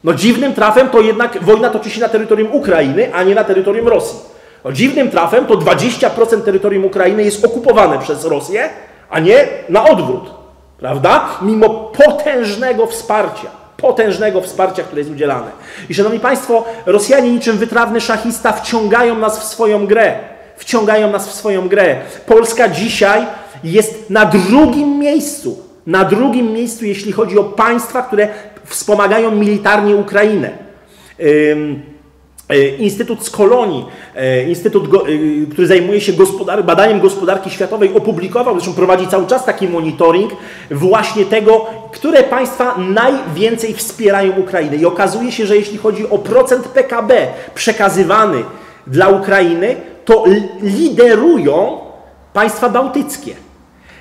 No dziwnym trafem to jednak wojna toczy się na terytorium Ukrainy, a nie na terytorium Rosji. No dziwnym trafem to 20% terytorium Ukrainy jest okupowane przez Rosję, a nie na odwrót, prawda? Mimo potężnego wsparcia, potężnego wsparcia, które jest udzielane. I szanowni Państwo, Rosjanie niczym wytrawny szachista wciągają nas w swoją grę. Wciągają nas w swoją grę. Polska dzisiaj jest na drugim miejscu. Na drugim miejscu, jeśli chodzi o państwa, które wspomagają militarnie Ukrainę. E, Instytut z Kolonii, e, Instytut, e, który zajmuje się gospodar badaniem gospodarki światowej, opublikował, zresztą prowadzi cały czas taki monitoring właśnie tego, które państwa najwięcej wspierają Ukrainę. I okazuje się, że jeśli chodzi o procent PKB przekazywany dla Ukrainy, to liderują państwa bałtyckie.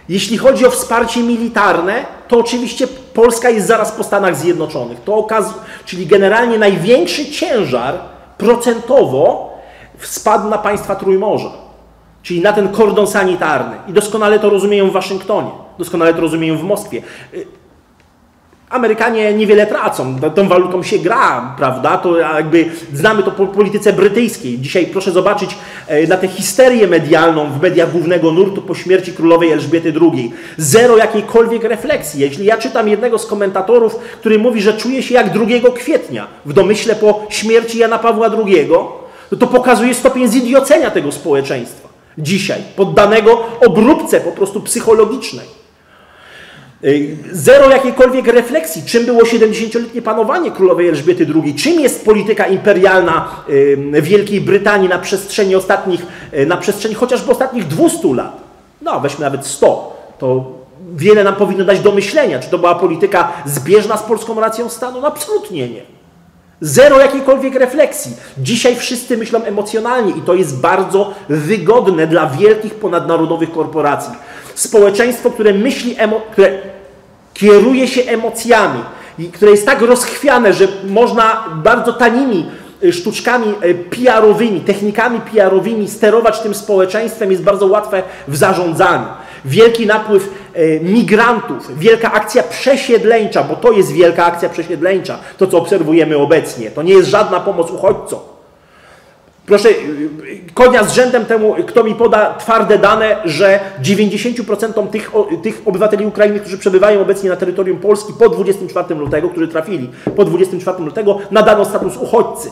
Jeśli chodzi o wsparcie militarne, to oczywiście Polska jest zaraz po Stanach Zjednoczonych. To okaz czyli generalnie największy ciężar procentowo spadł na państwa Trójmorza, czyli na ten kordon sanitarny. I doskonale to rozumieją w Waszyngtonie, doskonale to rozumieją w Moskwie. Amerykanie niewiele tracą, tą walutą się gra, prawda? To jakby znamy to po polityce brytyjskiej. Dzisiaj proszę zobaczyć e, na tę histerię medialną w mediach głównego nurtu po śmierci królowej Elżbiety II. Zero jakiejkolwiek refleksji. Jeśli ja czytam jednego z komentatorów, który mówi, że czuje się jak 2 kwietnia w domyśle po śmierci Jana Pawła II, no to pokazuje stopień zidiocenia tego społeczeństwa dzisiaj, poddanego obróbce po prostu psychologicznej. Zero jakiejkolwiek refleksji, czym było 70-letnie panowanie królowej Elżbiety II, czym jest polityka imperialna Wielkiej Brytanii na przestrzeni ostatnich, e, na przestrzeni chociażby ostatnich 200 lat. No, weźmy nawet 100. To wiele nam powinno dać do myślenia, czy to była polityka zbieżna z polską racją stanu? No, absolutnie nie. Zero jakiejkolwiek refleksji. Dzisiaj wszyscy myślą emocjonalnie i to jest bardzo wygodne dla wielkich ponadnarodowych korporacji. Społeczeństwo, które myśli, które kieruje się emocjami i które jest tak rozchwiane, że można bardzo tanimi y, sztuczkami y, PR-owymi, technikami PR-owymi sterować tym społeczeństwem jest bardzo łatwe w zarządzaniu. Wielki napływ y, migrantów, wielka akcja przesiedleńcza, bo to jest wielka akcja przesiedleńcza, to co obserwujemy obecnie. To nie jest żadna pomoc uchodźcom. Proszę, konia z rzędem temu, kto mi poda twarde dane, że 90% tych, tych obywateli Ukrainy, którzy przebywają obecnie na terytorium Polski po 24 lutego, którzy trafili po 24 lutego, nadano status uchodźcy.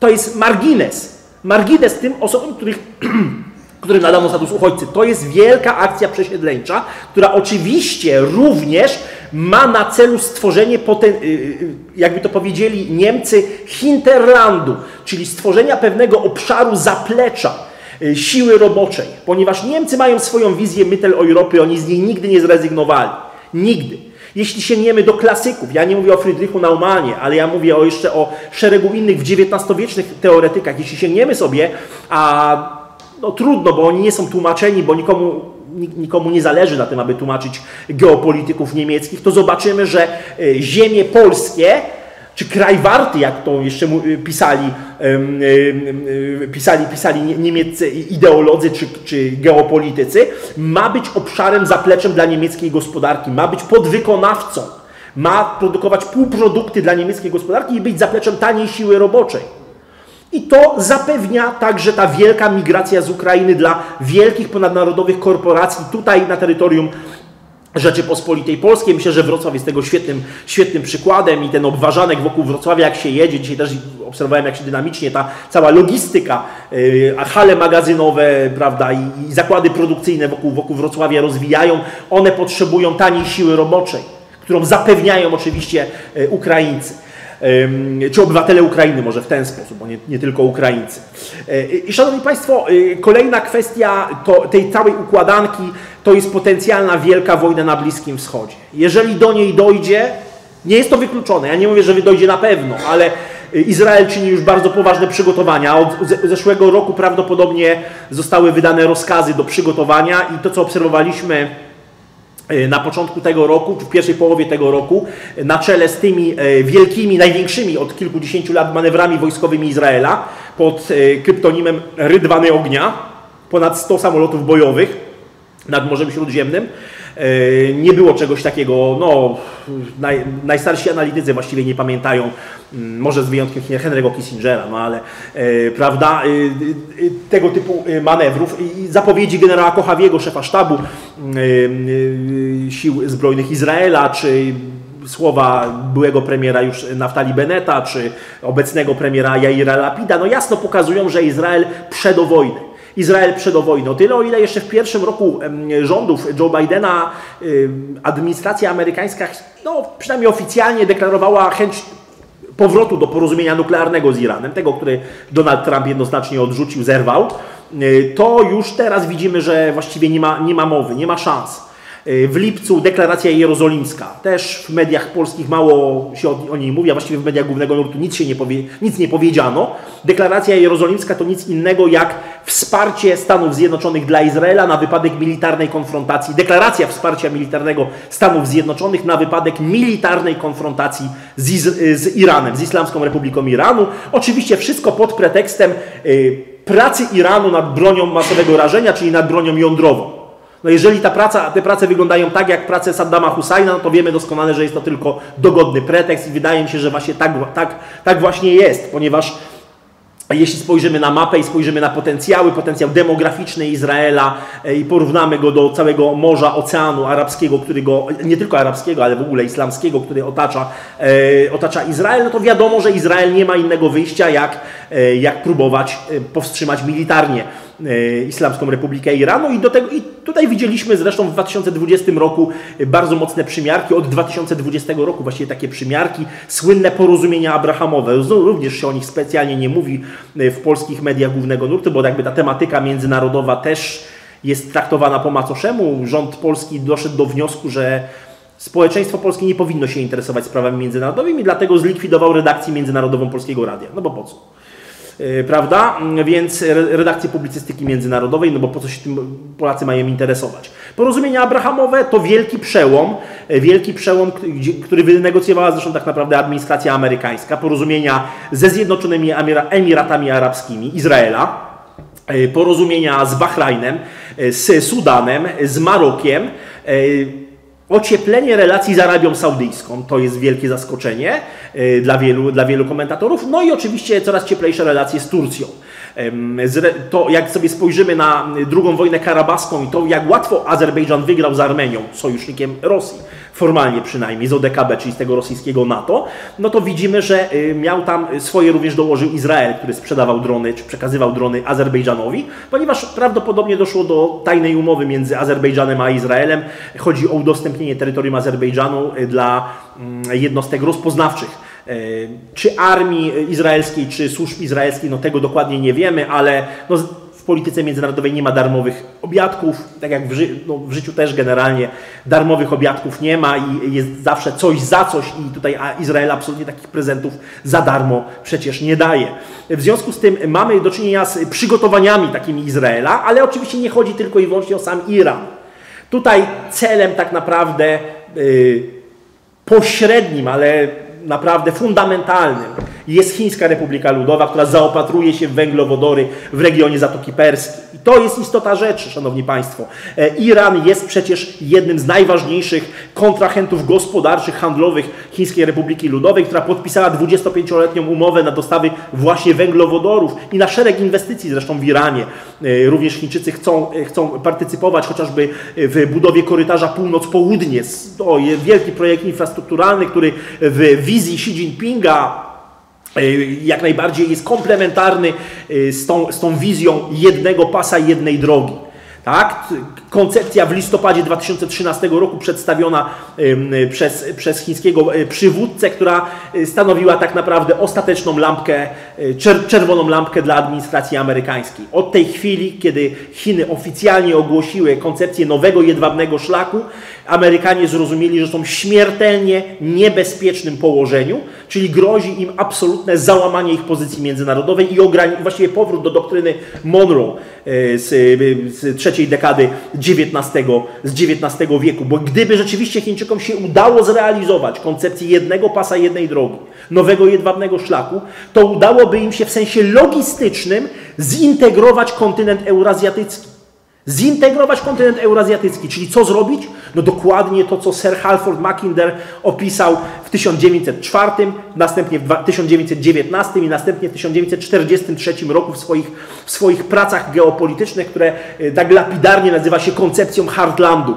To jest margines. Margines tym osobom, których którym nadano status uchodźcy. To jest wielka akcja przesiedleńcza, która oczywiście również ma na celu stworzenie, poten, y, y, jakby to powiedzieli Niemcy, hinterlandu, czyli stworzenia pewnego obszaru zaplecza, y, siły roboczej, ponieważ Niemcy mają swoją wizję Mitteleuropy, oni z niej nigdy nie zrezygnowali. Nigdy. Jeśli sięgniemy do klasyków, ja nie mówię o Friedrichu Naumanie, ale ja mówię o jeszcze o szeregu innych w XIX-wiecznych teoretykach, jeśli sięgniemy sobie, a no trudno, bo oni nie są tłumaczeni, bo nikomu nikomu nie zależy na tym, aby tłumaczyć geopolityków niemieckich, to zobaczymy, że e, ziemie polskie, czy kraj warty, jak to jeszcze e, pisali, e, pisali, pisali niemieccy ideolodzy czy, czy geopolitycy, ma być obszarem, zapleczem dla niemieckiej gospodarki, ma być podwykonawcą, ma produkować półprodukty dla niemieckiej gospodarki i być zapleczem taniej siły roboczej. I to zapewnia także ta wielka migracja z Ukrainy dla wielkich ponadnarodowych korporacji tutaj na terytorium Rzeczypospolitej Polskiej. Myślę, że Wrocław jest tego świetnym, świetnym przykładem i ten obważanek wokół Wrocławia, jak się jedzie. Dzisiaj też obserwowałem, jak się dynamicznie ta cała logistyka, yy, hale magazynowe, prawda, i, i zakłady produkcyjne wokół, wokół Wrocławia rozwijają. One potrzebują taniej siły roboczej, którą zapewniają oczywiście yy, Ukraińcy czy obywatele Ukrainy może w ten sposób, bo nie, nie tylko Ukraińcy. E, I Szanowni Państwo, e, kolejna kwestia to, tej całej układanki to jest potencjalna wielka wojna na Bliskim Wschodzie. Jeżeli do niej dojdzie, nie jest to wykluczone, ja nie mówię, że dojdzie na pewno, ale Izrael czyni już bardzo poważne przygotowania. Od zeszłego roku prawdopodobnie zostały wydane rozkazy do przygotowania i to, co obserwowaliśmy E, na początku tego roku, czy w pierwszej połowie tego roku, na czele z tymi e, wielkimi, największymi od kilkudziesięciu lat manewrami wojskowymi Izraela pod e, kryptonimem Rydwany Ognia, ponad 100 samolotów bojowych nad Morzem Śródziemnym. E, nie było czegoś takiego, no, naj, najstarsi analitycy właściwie nie pamiętają, mm, może z wyjątkiem Henry'ego Kissingera, no ale, e, prawda, e, tego typu manewrów i zapowiedzi generała Kochawiego, szefa sztabu sił zbrojnych Izraela, czy słowa byłego premiera już Naftali Beneta, czy obecnego premiera Jaira Lapida, no jasno pokazują, że Izrael przed wojny Izrael przed wojną. Tyle, o ile jeszcze w pierwszym roku rządów Joe Bidena administracja amerykańska, no, przynajmniej oficjalnie deklarowała chęć powrotu do porozumienia nuklearnego z Iranem, tego, który Donald Trump jednoznacznie odrzucił, zerwał, y, to już teraz widzimy, że właściwie nie ma, nie ma mowy, nie ma szans. Y, w lipcu deklaracja jerozolimska. Też w mediach polskich mało się o, niej mówi, a właściwie w mediach głównego nurtu nic, się nie powie, nic nie powiedziano. Deklaracja jerozolimska to nic innego jak wsparcie Stanów Zjednoczonych dla Izraela na wypadek militarnej konfrontacji. Deklaracja wsparcia militarnego Stanów Zjednoczonych na wypadek militarnej konfrontacji z, z Iranem, z Islamską Republiką Iranu. Oczywiście wszystko pod pretekstem y, pracy Iranu nad bronią masowego rażenia, czyli nad bronią jądrową. No jeżeli ta praca, te prace wyglądają tak jak prace Saddama Husajna, no to wiemy doskonale, że jest to tylko dogodny pretekst i wydaje mi się, że właśnie tak, tak, tak właśnie jest, ponieważ jeśli spojrzymy na mapę i spojrzymy na potencjały, potencjał demograficzny Izraela e, i porównamy go do całego Morza, Oceanu Arabskiego, który go, nie tylko arabskiego, ale w ogóle islamskiego, który otacza, e, otacza Izrael, no to wiadomo, że Izrael nie ma innego wyjścia, jak, e, jak próbować powstrzymać militarnie Islamską Republikę Iranu i, do tego, i tutaj widzieliśmy zresztą w 2020 roku bardzo mocne przymiarki, od 2020 roku właściwie takie przymiarki, słynne porozumienia abrahamowe. Również się o nich specjalnie nie mówi e, w polskich mediach głównego nurtu, bo jakby ta tematyka międzynarodowa też jest traktowana po macoszemu. Rząd polski doszedł do wniosku, że społeczeństwo polskie nie powinno się interesować sprawami międzynarodowymi, dlatego zlikwidował redakcję międzynarodową Polskiego Radia. No bo po co? E, prawda? Więc redakcje publicystyki międzynarodowej, no bo po co się tym Polacy mają interesować. Porozumienia abrahamowe to wielki przełom, e, wielki przełom, który wynegocjowała zresztą tak naprawdę administracja amerykańska. Porozumienia ze Zjednoczonymi Emiratami Arabskimi, Izraela, e, porozumienia z Bahrajnem, z Sudanem, z Marokiem, Ocieplenie relacji z Arabią Saudyjską to jest wielkie zaskoczenie e, dla wielu, dla wielu komentatorów. No i oczywiście coraz cieplejsze relacje z Turcją. To jak sobie spojrzymy na drugą wojnę karabaską i to jak łatwo Azerbejdżan wygrał z Armenią, sojusznikiem Rosji, formalnie przynajmniej z ODKB, czyli z tego rosyjskiego NATO, no to widzimy, że y, miał tam swoje również dołożył Izrael, który sprzedawał drony, czy przekazywał drony Azerbejdżanowi, ponieważ prawdopodobnie doszło do tajnej umowy między Azerbejdżanem a Izraelem. Chodzi o udostępnienie terytorium Azerbejdżanu y, dla mm, jednostek rozpoznawczych y, czy armii izraelskiej, czy służb izraelskich, no tego dokładnie nie wiemy, ale no w polityce międzynarodowej nie ma darmowych obiadków, tak jak w, ży no, w, życiu też generalnie darmowych obiadków nie ma i jest zawsze coś za coś i tutaj Izrael absolutnie takich prezentów za darmo przecież nie daje. W związku z tym mamy do czynienia z przygotowaniami takimi Izraela, ale oczywiście nie chodzi tylko i wyłącznie o sam Iran. Tutaj celem tak naprawdę yy, pośrednim, ale naprawdę fundamentalnym jest Chińska Republika Ludowa, która zaopatruje się w węglowodory w regionie Zatoki Perskiej. I to jest istota rzeczy, Szanowni Państwo. E, Iran jest przecież jednym z najważniejszych kontrahentów gospodarczych, handlowych Chińskiej Republiki Ludowej, która podpisała 25-letnią umowę na dostawy właśnie węglowodorów i na szereg inwestycji zresztą w Iranie. E, również Chińczycy chcą, e, chcą partycypować chociażby w budowie korytarza północ-południe. To jest wielki projekt infrastrukturalny, który w wizji Xi Jinpinga jak najbardziej jest komplementarny z tą, z tą wizją jednego pasa, jednej drogi. Tak? Koncepcja w listopadzie 2013 roku przedstawiona przez, przez chińskiego e, przywódcę, która e, stanowiła tak naprawdę ostateczną lampkę, e, czerwoną lampkę dla administracji amerykańskiej. Od tej chwili, kiedy Chiny oficjalnie ogłosiły koncepcję nowego jedwabnego szlaku, Amerykanie zrozumieli, że są w śmiertelnie niebezpiecznym położeniu, czyli grozi im absolutne załamanie ich pozycji międzynarodowej i właściwie powrót do doktryny Monroe z, z trzeciej dekady XIX, z XIX wieku. Bo gdyby rzeczywiście Chińczykom się udało zrealizować koncepcję jednego pasa, jednej drogi, nowego jedwabnego szlaku, to udałoby im się w sensie logistycznym zintegrować kontynent eurazjatycki. Zintegrować kontynent eurazjatycki, czyli co zrobić? No dokładnie to, co Sir Halford Mackinder opisał w 1904, następnie w 1919 i następnie w 1943 roku w swoich, w swoich pracach geopolitycznych, które e, tak lapidarnie nazywa się koncepcją Heartlandu.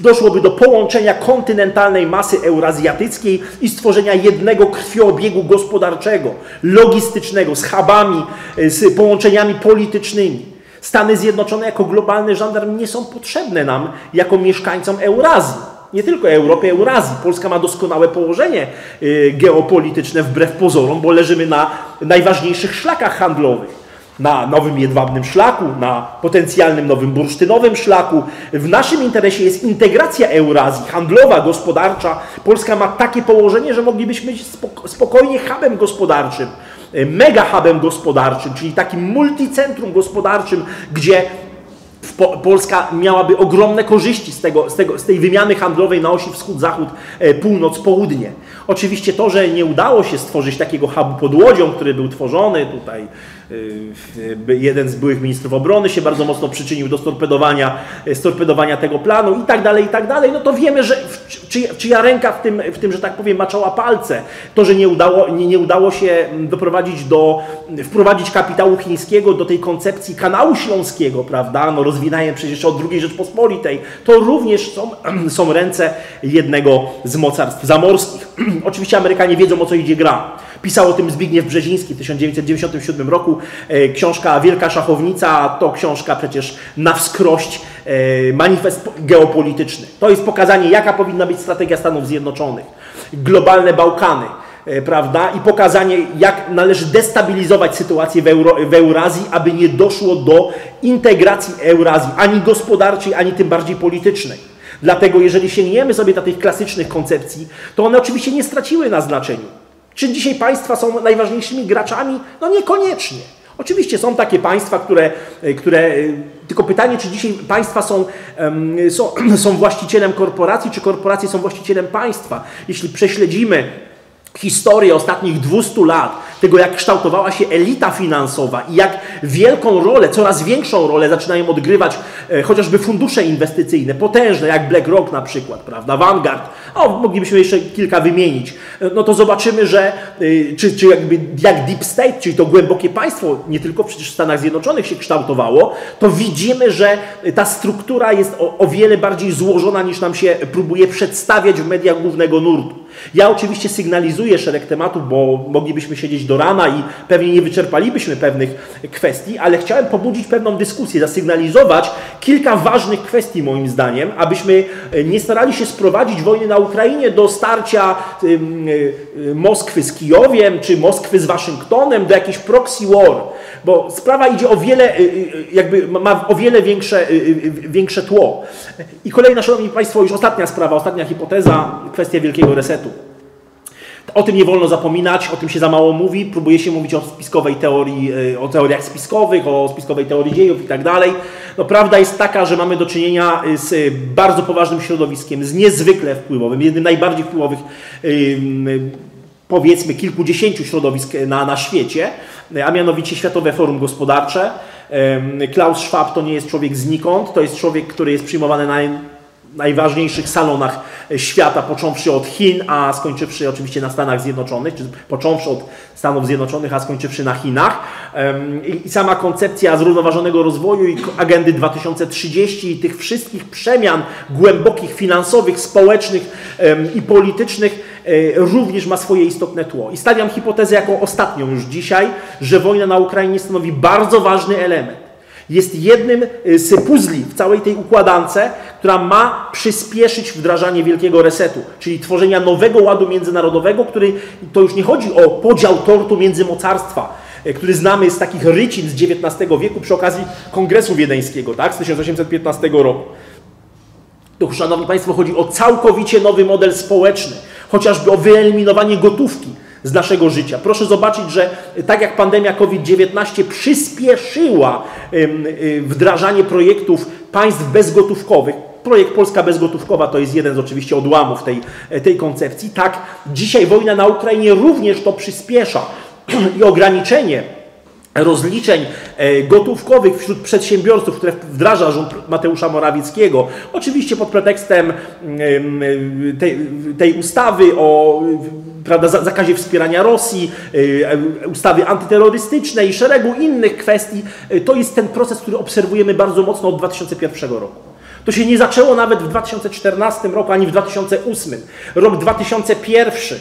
Doszłoby do połączenia kontynentalnej masy eurazjatyckiej i stworzenia jednego krwioobiegu gospodarczego, logistycznego, z hubami, e, z połączeniami politycznymi. Stany Zjednoczone jako globalny żandarm nie są potrzebne nam jako mieszkańcom Eurazji. Nie tylko Europy, Eurazji. Polska ma doskonałe położenie y, geopolityczne wbrew pozorom, bo leżymy na najważniejszych szlakach handlowych na nowym jedwabnym szlaku, na potencjalnym nowym bursztynowym szlaku. W naszym interesie jest integracja Eurazji, handlowa, gospodarcza. Polska ma takie położenie, że moglibyśmy być spokojnie hubem gospodarczym mega hubem gospodarczym, czyli takim multicentrum gospodarczym, gdzie Polska miałaby ogromne korzyści z, tego, z, tego, z tej wymiany handlowej na osi wschód-zachód, e, północ-południe. Oczywiście to, że nie udało się stworzyć takiego hubu pod Łodzią, który był tworzony tutaj, jeden z byłych ministrów obrony się bardzo mocno przyczynił do storpedowania, storpedowania tego planu i tak dalej, i tak dalej, no to wiemy, że czy, czyja ręka w tym, w tym, że tak powiem, maczała palce. To, że nie udało, nie, nie udało się mm, doprowadzić do, wprowadzić kapitału chińskiego do tej koncepcji kanału śląskiego, prawda, no rozwinają przecież od II Rzeczpospolitej, to również są, są ręce jednego z mocarstw zamorskich. Oczywiście Amerykanie wiedzą, o co idzie gra. Pisał o tym Zbigniew Brzeziński w 1997 roku. E, książka Wielka Szachownica to książka przecież na wskrość e, manifest geopolityczny. To jest pokazanie, jaka powinna być strategia Stanów Zjednoczonych. Globalne Bałkany e, prawda? I pokazanie, jak należy destabilizować sytuację w, Euro, w, Eurazji, aby nie doszło do integracji Eurazji, ani gospodarczej, ani tym bardziej politycznej. Dlatego, jeżeli sięgniemy sobie do tych klasycznych koncepcji, to one oczywiście nie straciły na znaczeniu. Czy dzisiaj państwa są najważniejszymi graczami? No niekoniecznie. Oczywiście są takie państwa, które, e, które e, tylko pytanie, czy dzisiaj państwa są, są, są właścicielem korporacji, czy korporacje są właścicielem państwa. Jeśli prześledzimy historię ostatnich 200 lat, tego jak kształtowała się elita finansowa i jak wielką rolę, coraz większą rolę zaczynają odgrywać e, chociażby fundusze inwestycyjne, potężne, jak BlackRock na przykład, prawda, Vanguard, o, moglibyśmy jeszcze kilka wymienić, e, no to zobaczymy, że e, czy, czy jakby jak Deep State, czyli to głębokie państwo, nie tylko przecież w Stanach Zjednoczonych się kształtowało, to widzimy, że ta struktura jest o, o wiele bardziej złożona niż nam się próbuje przedstawiać w mediach głównego nurtu. Ja oczywiście sygnalizuję szereg tematów, bo moglibyśmy siedzieć do rana i pewnie nie wyczerpalibyśmy pewnych kwestii, ale chciałem pobudzić pewną dyskusję, zasygnalizować kilka ważnych kwestii moim zdaniem, abyśmy e, nie starali się sprowadzić wojny na Ukrainie do starcia e, Moskwy z Kijowiem, czy Moskwy z Waszyngtonem, do jakiejś proxy war, bo sprawa idzie o wiele, y, y, jakby ma o wiele większe, y, większe tło. I kolejna, Szanowni Państwo, już ostatnia sprawa, ostatnia hipoteza, kwestia wielkiego resetu. O tym nie wolno zapominać, o tym się za mało mówi. Próbuje się mówić o spiskowej teorii, o teoriach spiskowych, o spiskowej teorii dziejów i tak dalej. No, prawda jest taka, że mamy do czynienia z bardzo poważnym środowiskiem, z niezwykle wpływowym, jednym najbardziej wpływowych powiedzmy kilkudziesięciu środowisk na, na świecie, a mianowicie Światowe Forum Gospodarcze. Klaus Schwab to nie jest człowiek znikąd, to jest człowiek, który jest przyjmowany na najważniejszych salonach świata, począwszy od Chin, a skończywszy oczywiście na Stanach Zjednoczonych, czy począwszy od Stanów Zjednoczonych, a skończywszy na Chinach. I sama koncepcja zrównoważonego rozwoju i agendy 2030 i tych wszystkich przemian głębokich, finansowych, społecznych i politycznych również ma swoje istotne tło. I stawiam hipotezę jako ostatnią już dzisiaj, że wojna na Ukrainie stanowi bardzo ważny element jest jednym y, z puzli w całej tej układance, która ma przyspieszyć wdrażanie wielkiego resetu, czyli tworzenia nowego ładu międzynarodowego, który to już nie chodzi o podział tortu między mocarstwa, y, który znamy z takich rycin z XIX wieku przy okazji Kongresu Wiedeńskiego, tak, z 1815 roku. Tu, Szanowni Państwo, chodzi o całkowicie nowy model społeczny, chociażby o wyeliminowanie gotówki z naszego życia. Proszę zobaczyć, że tak jak pandemia COVID-19 przyspieszyła wdrażanie projektów państw bezgotówkowych, projekt Polska Bezgotówkowa to jest jeden z oczywiście odłamów tej, tej koncepcji, tak dzisiaj wojna na Ukrainie również to przyspiesza i ograniczenie rozliczeń e, gotówkowych wśród przedsiębiorców, które wdraża rząd Mateusza Morawieckiego, oczywiście pod pretekstem tej, tej ustawy o prawda, zakazie wspierania Rosji, e, ustawy antyterrorystycznej i szeregu innych kwestii, e, to jest ten proces, który obserwujemy bardzo mocno od 2001 roku. To się nie zaczęło nawet w 2014 roku, ani w 2008. Rok 2001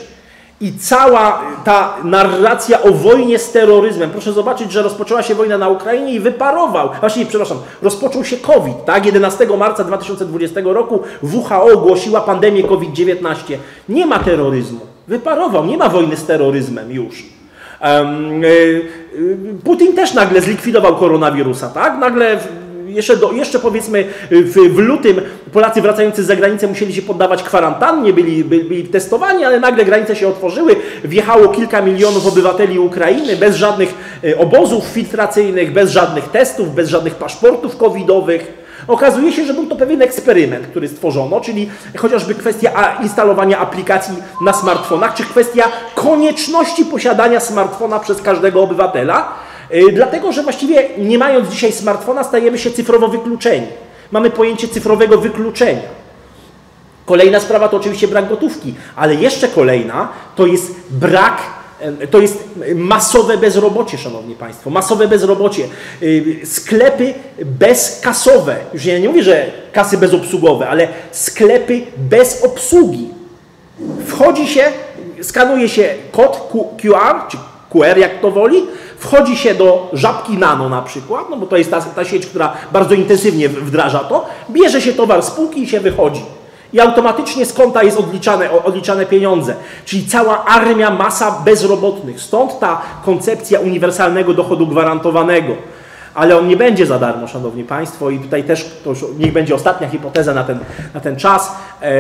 i cała ta narracja o wojnie z terroryzmem, proszę zobaczyć, że rozpoczęła się wojna na Ukrainie i wyparował, właśnie, przepraszam, rozpoczął się COVID, tak? 11 marca 2020 roku WHO ogłosiła pandemię COVID-19. Nie ma terroryzmu, wyparował, nie ma wojny z terroryzmem już. Um, Putin też nagle zlikwidował koronawirusa, tak? Nagle jeszcze, do, jeszcze powiedzmy w, w, lutym Polacy wracający z zagranicy musieli się poddawać kwarantannie, byli, byli, byli testowani, ale nagle granice się otworzyły, wjechało kilka milionów obywateli Ukrainy bez żadnych e, obozów filtracyjnych, bez żadnych testów, bez żadnych paszportów covidowych. Okazuje się, że był to pewien eksperyment, który stworzono, czyli chociażby kwestia instalowania aplikacji na smartfonach, czy kwestia konieczności posiadania smartfona przez każdego obywatela, Y, dlatego, że właściwie nie mając dzisiaj smartfona, stajemy się cyfrowo wykluczeni. Mamy pojęcie cyfrowego wykluczenia. Kolejna sprawa to oczywiście brak gotówki, ale jeszcze kolejna to jest brak, to jest masowe bezrobocie, Szanowni Państwo, masowe bezrobocie. Y, sklepy bezkasowe, już ja nie mówię, że kasy bezobsługowe, ale sklepy bez obsługi. Wchodzi się, skanuje się kod QR, czy QR jak to woli, wchodzi się do żabki nano na przykład, no bo to jest ta, ta sieć, która bardzo intensywnie wdraża to, bierze się towar z półki i się wychodzi. I automatycznie z konta jest odliczane, odliczane pieniądze. Czyli cała armia, masa bezrobotnych. Stąd ta koncepcja uniwersalnego dochodu gwarantowanego. Ale on nie będzie za darmo, Szanowni Państwo, i tutaj też to już niech będzie ostatnia hipoteza na ten, na ten czas. E,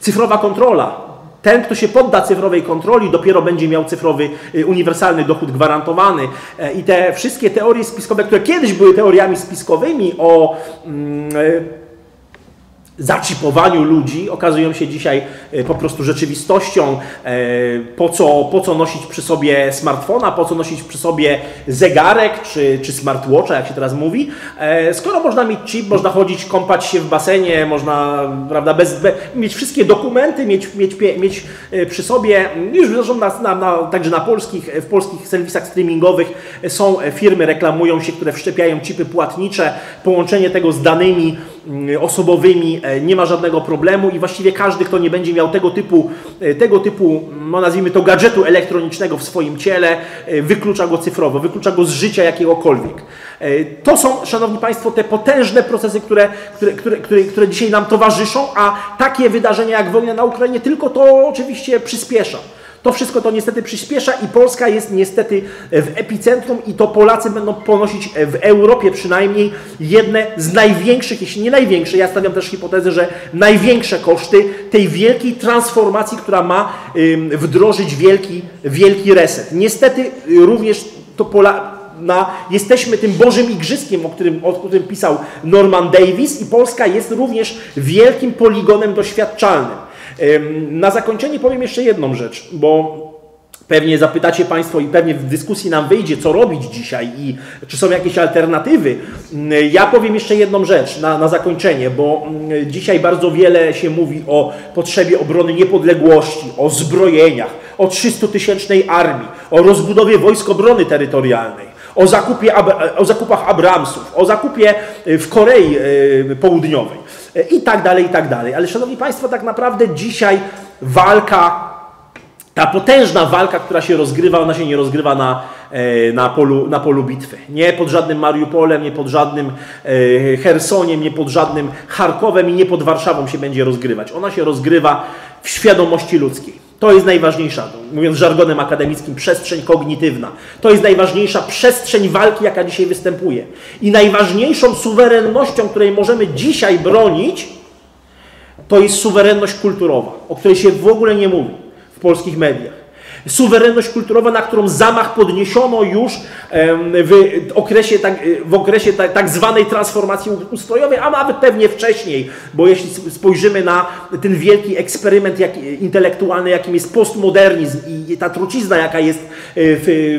cyfrowa kontrola ten, kto się podda cyfrowej kontroli, dopiero będzie miał cyfrowy, y, uniwersalny dochód gwarantowany. E, I te wszystkie teorie spiskowe, które kiedyś były teoriami spiskowymi o mm, zaczipowaniu ludzi okazują się dzisiaj e, po prostu rzeczywistością. E, po co, po co nosić przy sobie smartfona, po co nosić przy sobie zegarek czy, czy smartwatcha, jak się teraz mówi, e, skoro można mieć chip, można chodzić, kąpać się w basenie, można prawda, bez, be, mieć wszystkie dokumenty, mieć, mieć, mieć przy sobie, już zresztą na, na, na, także na polskich, w polskich serwisach streamingowych są firmy, reklamują się, które wszczepiają chipy płatnicze, połączenie tego z danymi osobowymi E, nie ma żadnego problemu i właściwie każdy, kto nie będzie miał tego typu, e, tego typu no nazwijmy to gadżetu elektronicznego w swoim ciele, e, wyklucza go cyfrowo, wyklucza go z życia jakiegokolwiek. To są, Szanowni Państwo, te potężne procesy, które, które, które, które, które dzisiaj nam towarzyszą, a takie wydarzenia jak wojna na Ukrainie tylko to oczywiście przyspiesza. To wszystko to niestety przyspiesza i Polska jest niestety w epicentrum i to Polacy będą ponosić w Europie przynajmniej jedne z największych, jeśli nie największe, ja stawiam też hipotezę, że największe koszty tej wielkiej transformacji, która ma wdrożyć wielki, wielki reset. Niestety również to Pola, na, jesteśmy tym Bożym Igrzyska, o którym, o którym pisał Norman Davis i Polska jest również wielkim poligonem doświadczalnym. Na zakończenie powiem jeszcze jedną rzecz, bo Pewnie zapytacie Państwo i pewnie w dyskusji nam wyjdzie, co robić dzisiaj i czy są jakieś alternatywy. Ja powiem jeszcze jedną rzecz na, na zakończenie, bo dzisiaj bardzo wiele się mówi o potrzebie obrony niepodległości, o zbrojeniach, o 300-tysięcznej armii, o rozbudowie wojsk obrony terytorialnej o, zakupie, o zakupach Abramsów, o zakupie e, w Korei e, Południowej i tak dalej, i tak dalej. Ale Szanowni Państwo, tak naprawdę dzisiaj walka, ta potężna walka, która się rozgrywa, ona się nie rozgrywa na, na, polu, na polu bitwy. Nie pod żadnym Mariupolem, nie pod żadnym Hersoniem, nie pod żadnym Charkowem i nie pod Warszawą się będzie rozgrywać. Ona się rozgrywa w świadomości ludzkiej. To jest najważniejsza, mówiąc żargonem akademickim, przestrzeń kognitywna. To jest najważniejsza przestrzeń walki, jaka dzisiaj występuje. I najważniejszą suwerennością, której możemy dzisiaj bronić, to jest suwerenność kulturowa, o której się w ogóle nie mówi w polskich mediach. Suwerenność kulturowa, na którą zamach podniesiono już w okresie tak, w okresie tak, tak zwanej transformacji ustrojowej, a nawet pewnie wcześniej, bo jeśli spojrzymy na ten wielki eksperyment jak, intelektualny, jakim jest postmodernizm i ta trucizna, jaka jest e,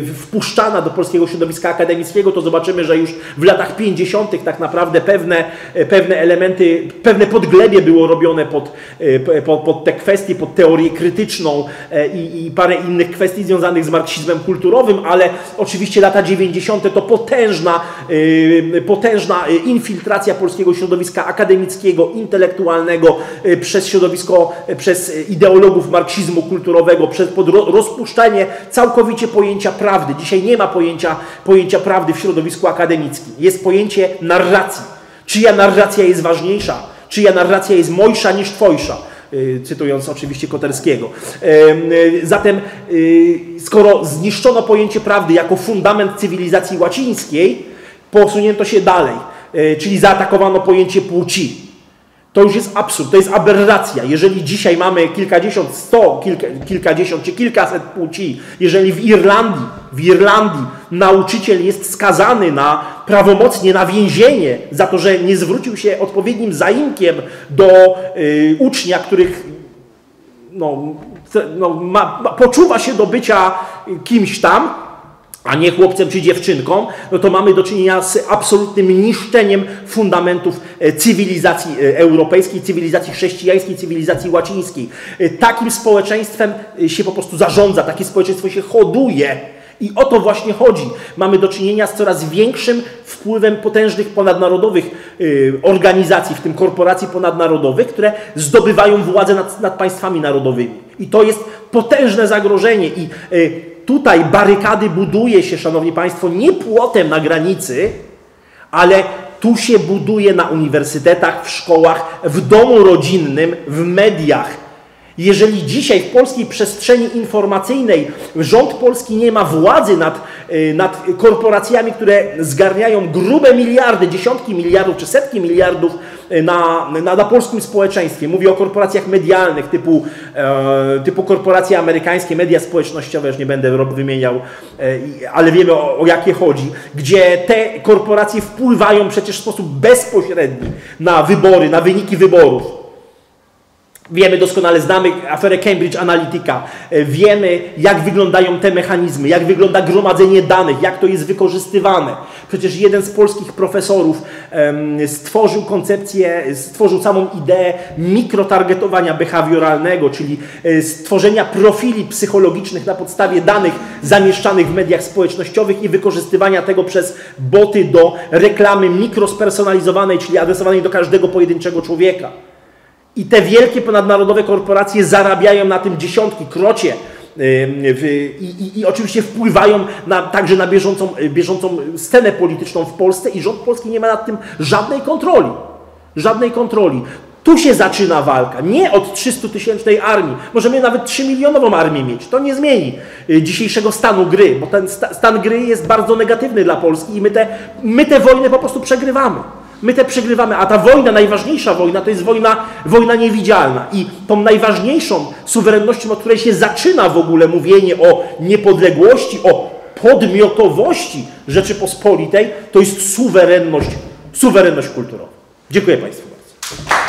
wpuszczana do polskiego środowiska akademickiego, to zobaczymy, że już w latach 50. tak naprawdę pewne, e, pewne elementy, pewne podglebie było robione pod, e, pod, pod te kwestie, pod teorię krytyczną i, i parę innych innych kwestii związanych z marksizmem kulturowym, ale oczywiście lata 90. to potężna, yy, potężna y, infiltracja polskiego środowiska akademickiego, intelektualnego yy, przez środowisko, yy, przez ideologów marksizmu kulturowego, przez rozpuszczenie całkowicie pojęcia prawdy. Dzisiaj nie ma pojęcia, pojęcia prawdy w środowisku akademickim. Jest pojęcie narracji. Czyja narracja jest ważniejsza? Czyja narracja jest mojsza niż twojsza? Y, cytując oczywiście Koterskiego. Y, zatem, y, skoro zniszczono pojęcie prawdy jako fundament cywilizacji łacińskiej, posunięto się dalej, czyli zaatakowano pojęcie płci. To już jest absurd, to jest aberracja. Jeżeli dzisiaj mamy kilkadziesiąt, sto, kilka, kilkadziesiąt czy kilkaset płci, jeżeli w Irlandii, w Irlandii nauczyciel jest skazany na prawomocnie na więzienie za to, że nie zwrócił się odpowiednim zaimkiem do y, ucznia, których no, no, ma, ma, poczuwa się do bycia kimś tam, a nie chłopcem czy dziewczynką, no to mamy do czynienia z absolutnym niszczeniem fundamentów e, cywilizacji e, europejskiej, cywilizacji chrześcijańskiej, cywilizacji łacińskiej. E, takim społeczeństwem się po prostu zarządza, takie społeczeństwo się hoduje. I o to właśnie chodzi. Mamy do czynienia z coraz większym wpływem potężnych ponadnarodowych organizacji, w tym korporacji ponadnarodowych, które zdobywają władzę nad, nad państwami narodowymi. I to jest potężne zagrożenie. I tutaj barykady buduje się, Szanowni Państwo, nie płotem na granicy, ale tu się buduje na uniwersytetach, w szkołach, w domu rodzinnym, w mediach. Jeżeli dzisiaj w polskiej przestrzeni informacyjnej rząd polski nie ma władzy nad, y, nad korporacjami, które zgarniają grube miliardy, dziesiątki miliardów czy setki miliardów na, na, na polskim społeczeństwie. Mówię o korporacjach medialnych typu, e, typu korporacje amerykańskie, media społecznościowe, już nie będę wymieniał, e, ale wiemy o, o jakie chodzi, gdzie te korporacje wpływają przecież w sposób bezpośredni na wybory, na wyniki wyborów. Wiemy doskonale, znamy aferę Cambridge Analytica, e, wiemy jak wyglądają te mechanizmy, jak wygląda gromadzenie danych, jak to jest wykorzystywane. Przecież jeden z polskich profesorów stworzył koncepcję, stworzył samą ideę mikrotargetowania behawioralnego, czyli e, stworzenia profili psychologicznych na podstawie danych zamieszczanych w mediach społecznościowych i wykorzystywania tego przez boty do reklamy mikrospersonalizowanej, czyli adresowanej do każdego pojedynczego człowieka. I te wielkie ponadnarodowe korporacje zarabiają na tym dziesiątki, krocie. I, i, I, oczywiście wpływają na, także na bieżącą, bieżącą scenę polityczną w Polsce i rząd polski nie ma nad tym żadnej kontroli. Żadnej kontroli. Tu się zaczyna walka, nie od 300 tysięcznej armii. Możemy nawet 3 milionową armię mieć. To nie zmieni y, dzisiejszego stanu gry, bo ten sta stan gry jest bardzo negatywny dla Polski i my te, my te wojny po prostu przegrywamy. My te przegrywamy, a ta wojna, najważniejsza wojna, to jest wojna, wojna niewidzialna. I tą najważniejszą suwerennością, od której się zaczyna w ogóle mówienie o niepodległości, o podmiotowości Rzeczypospolitej, to jest suwerenność, suwerenność kulturowa. Dziękuję Państwu bardzo.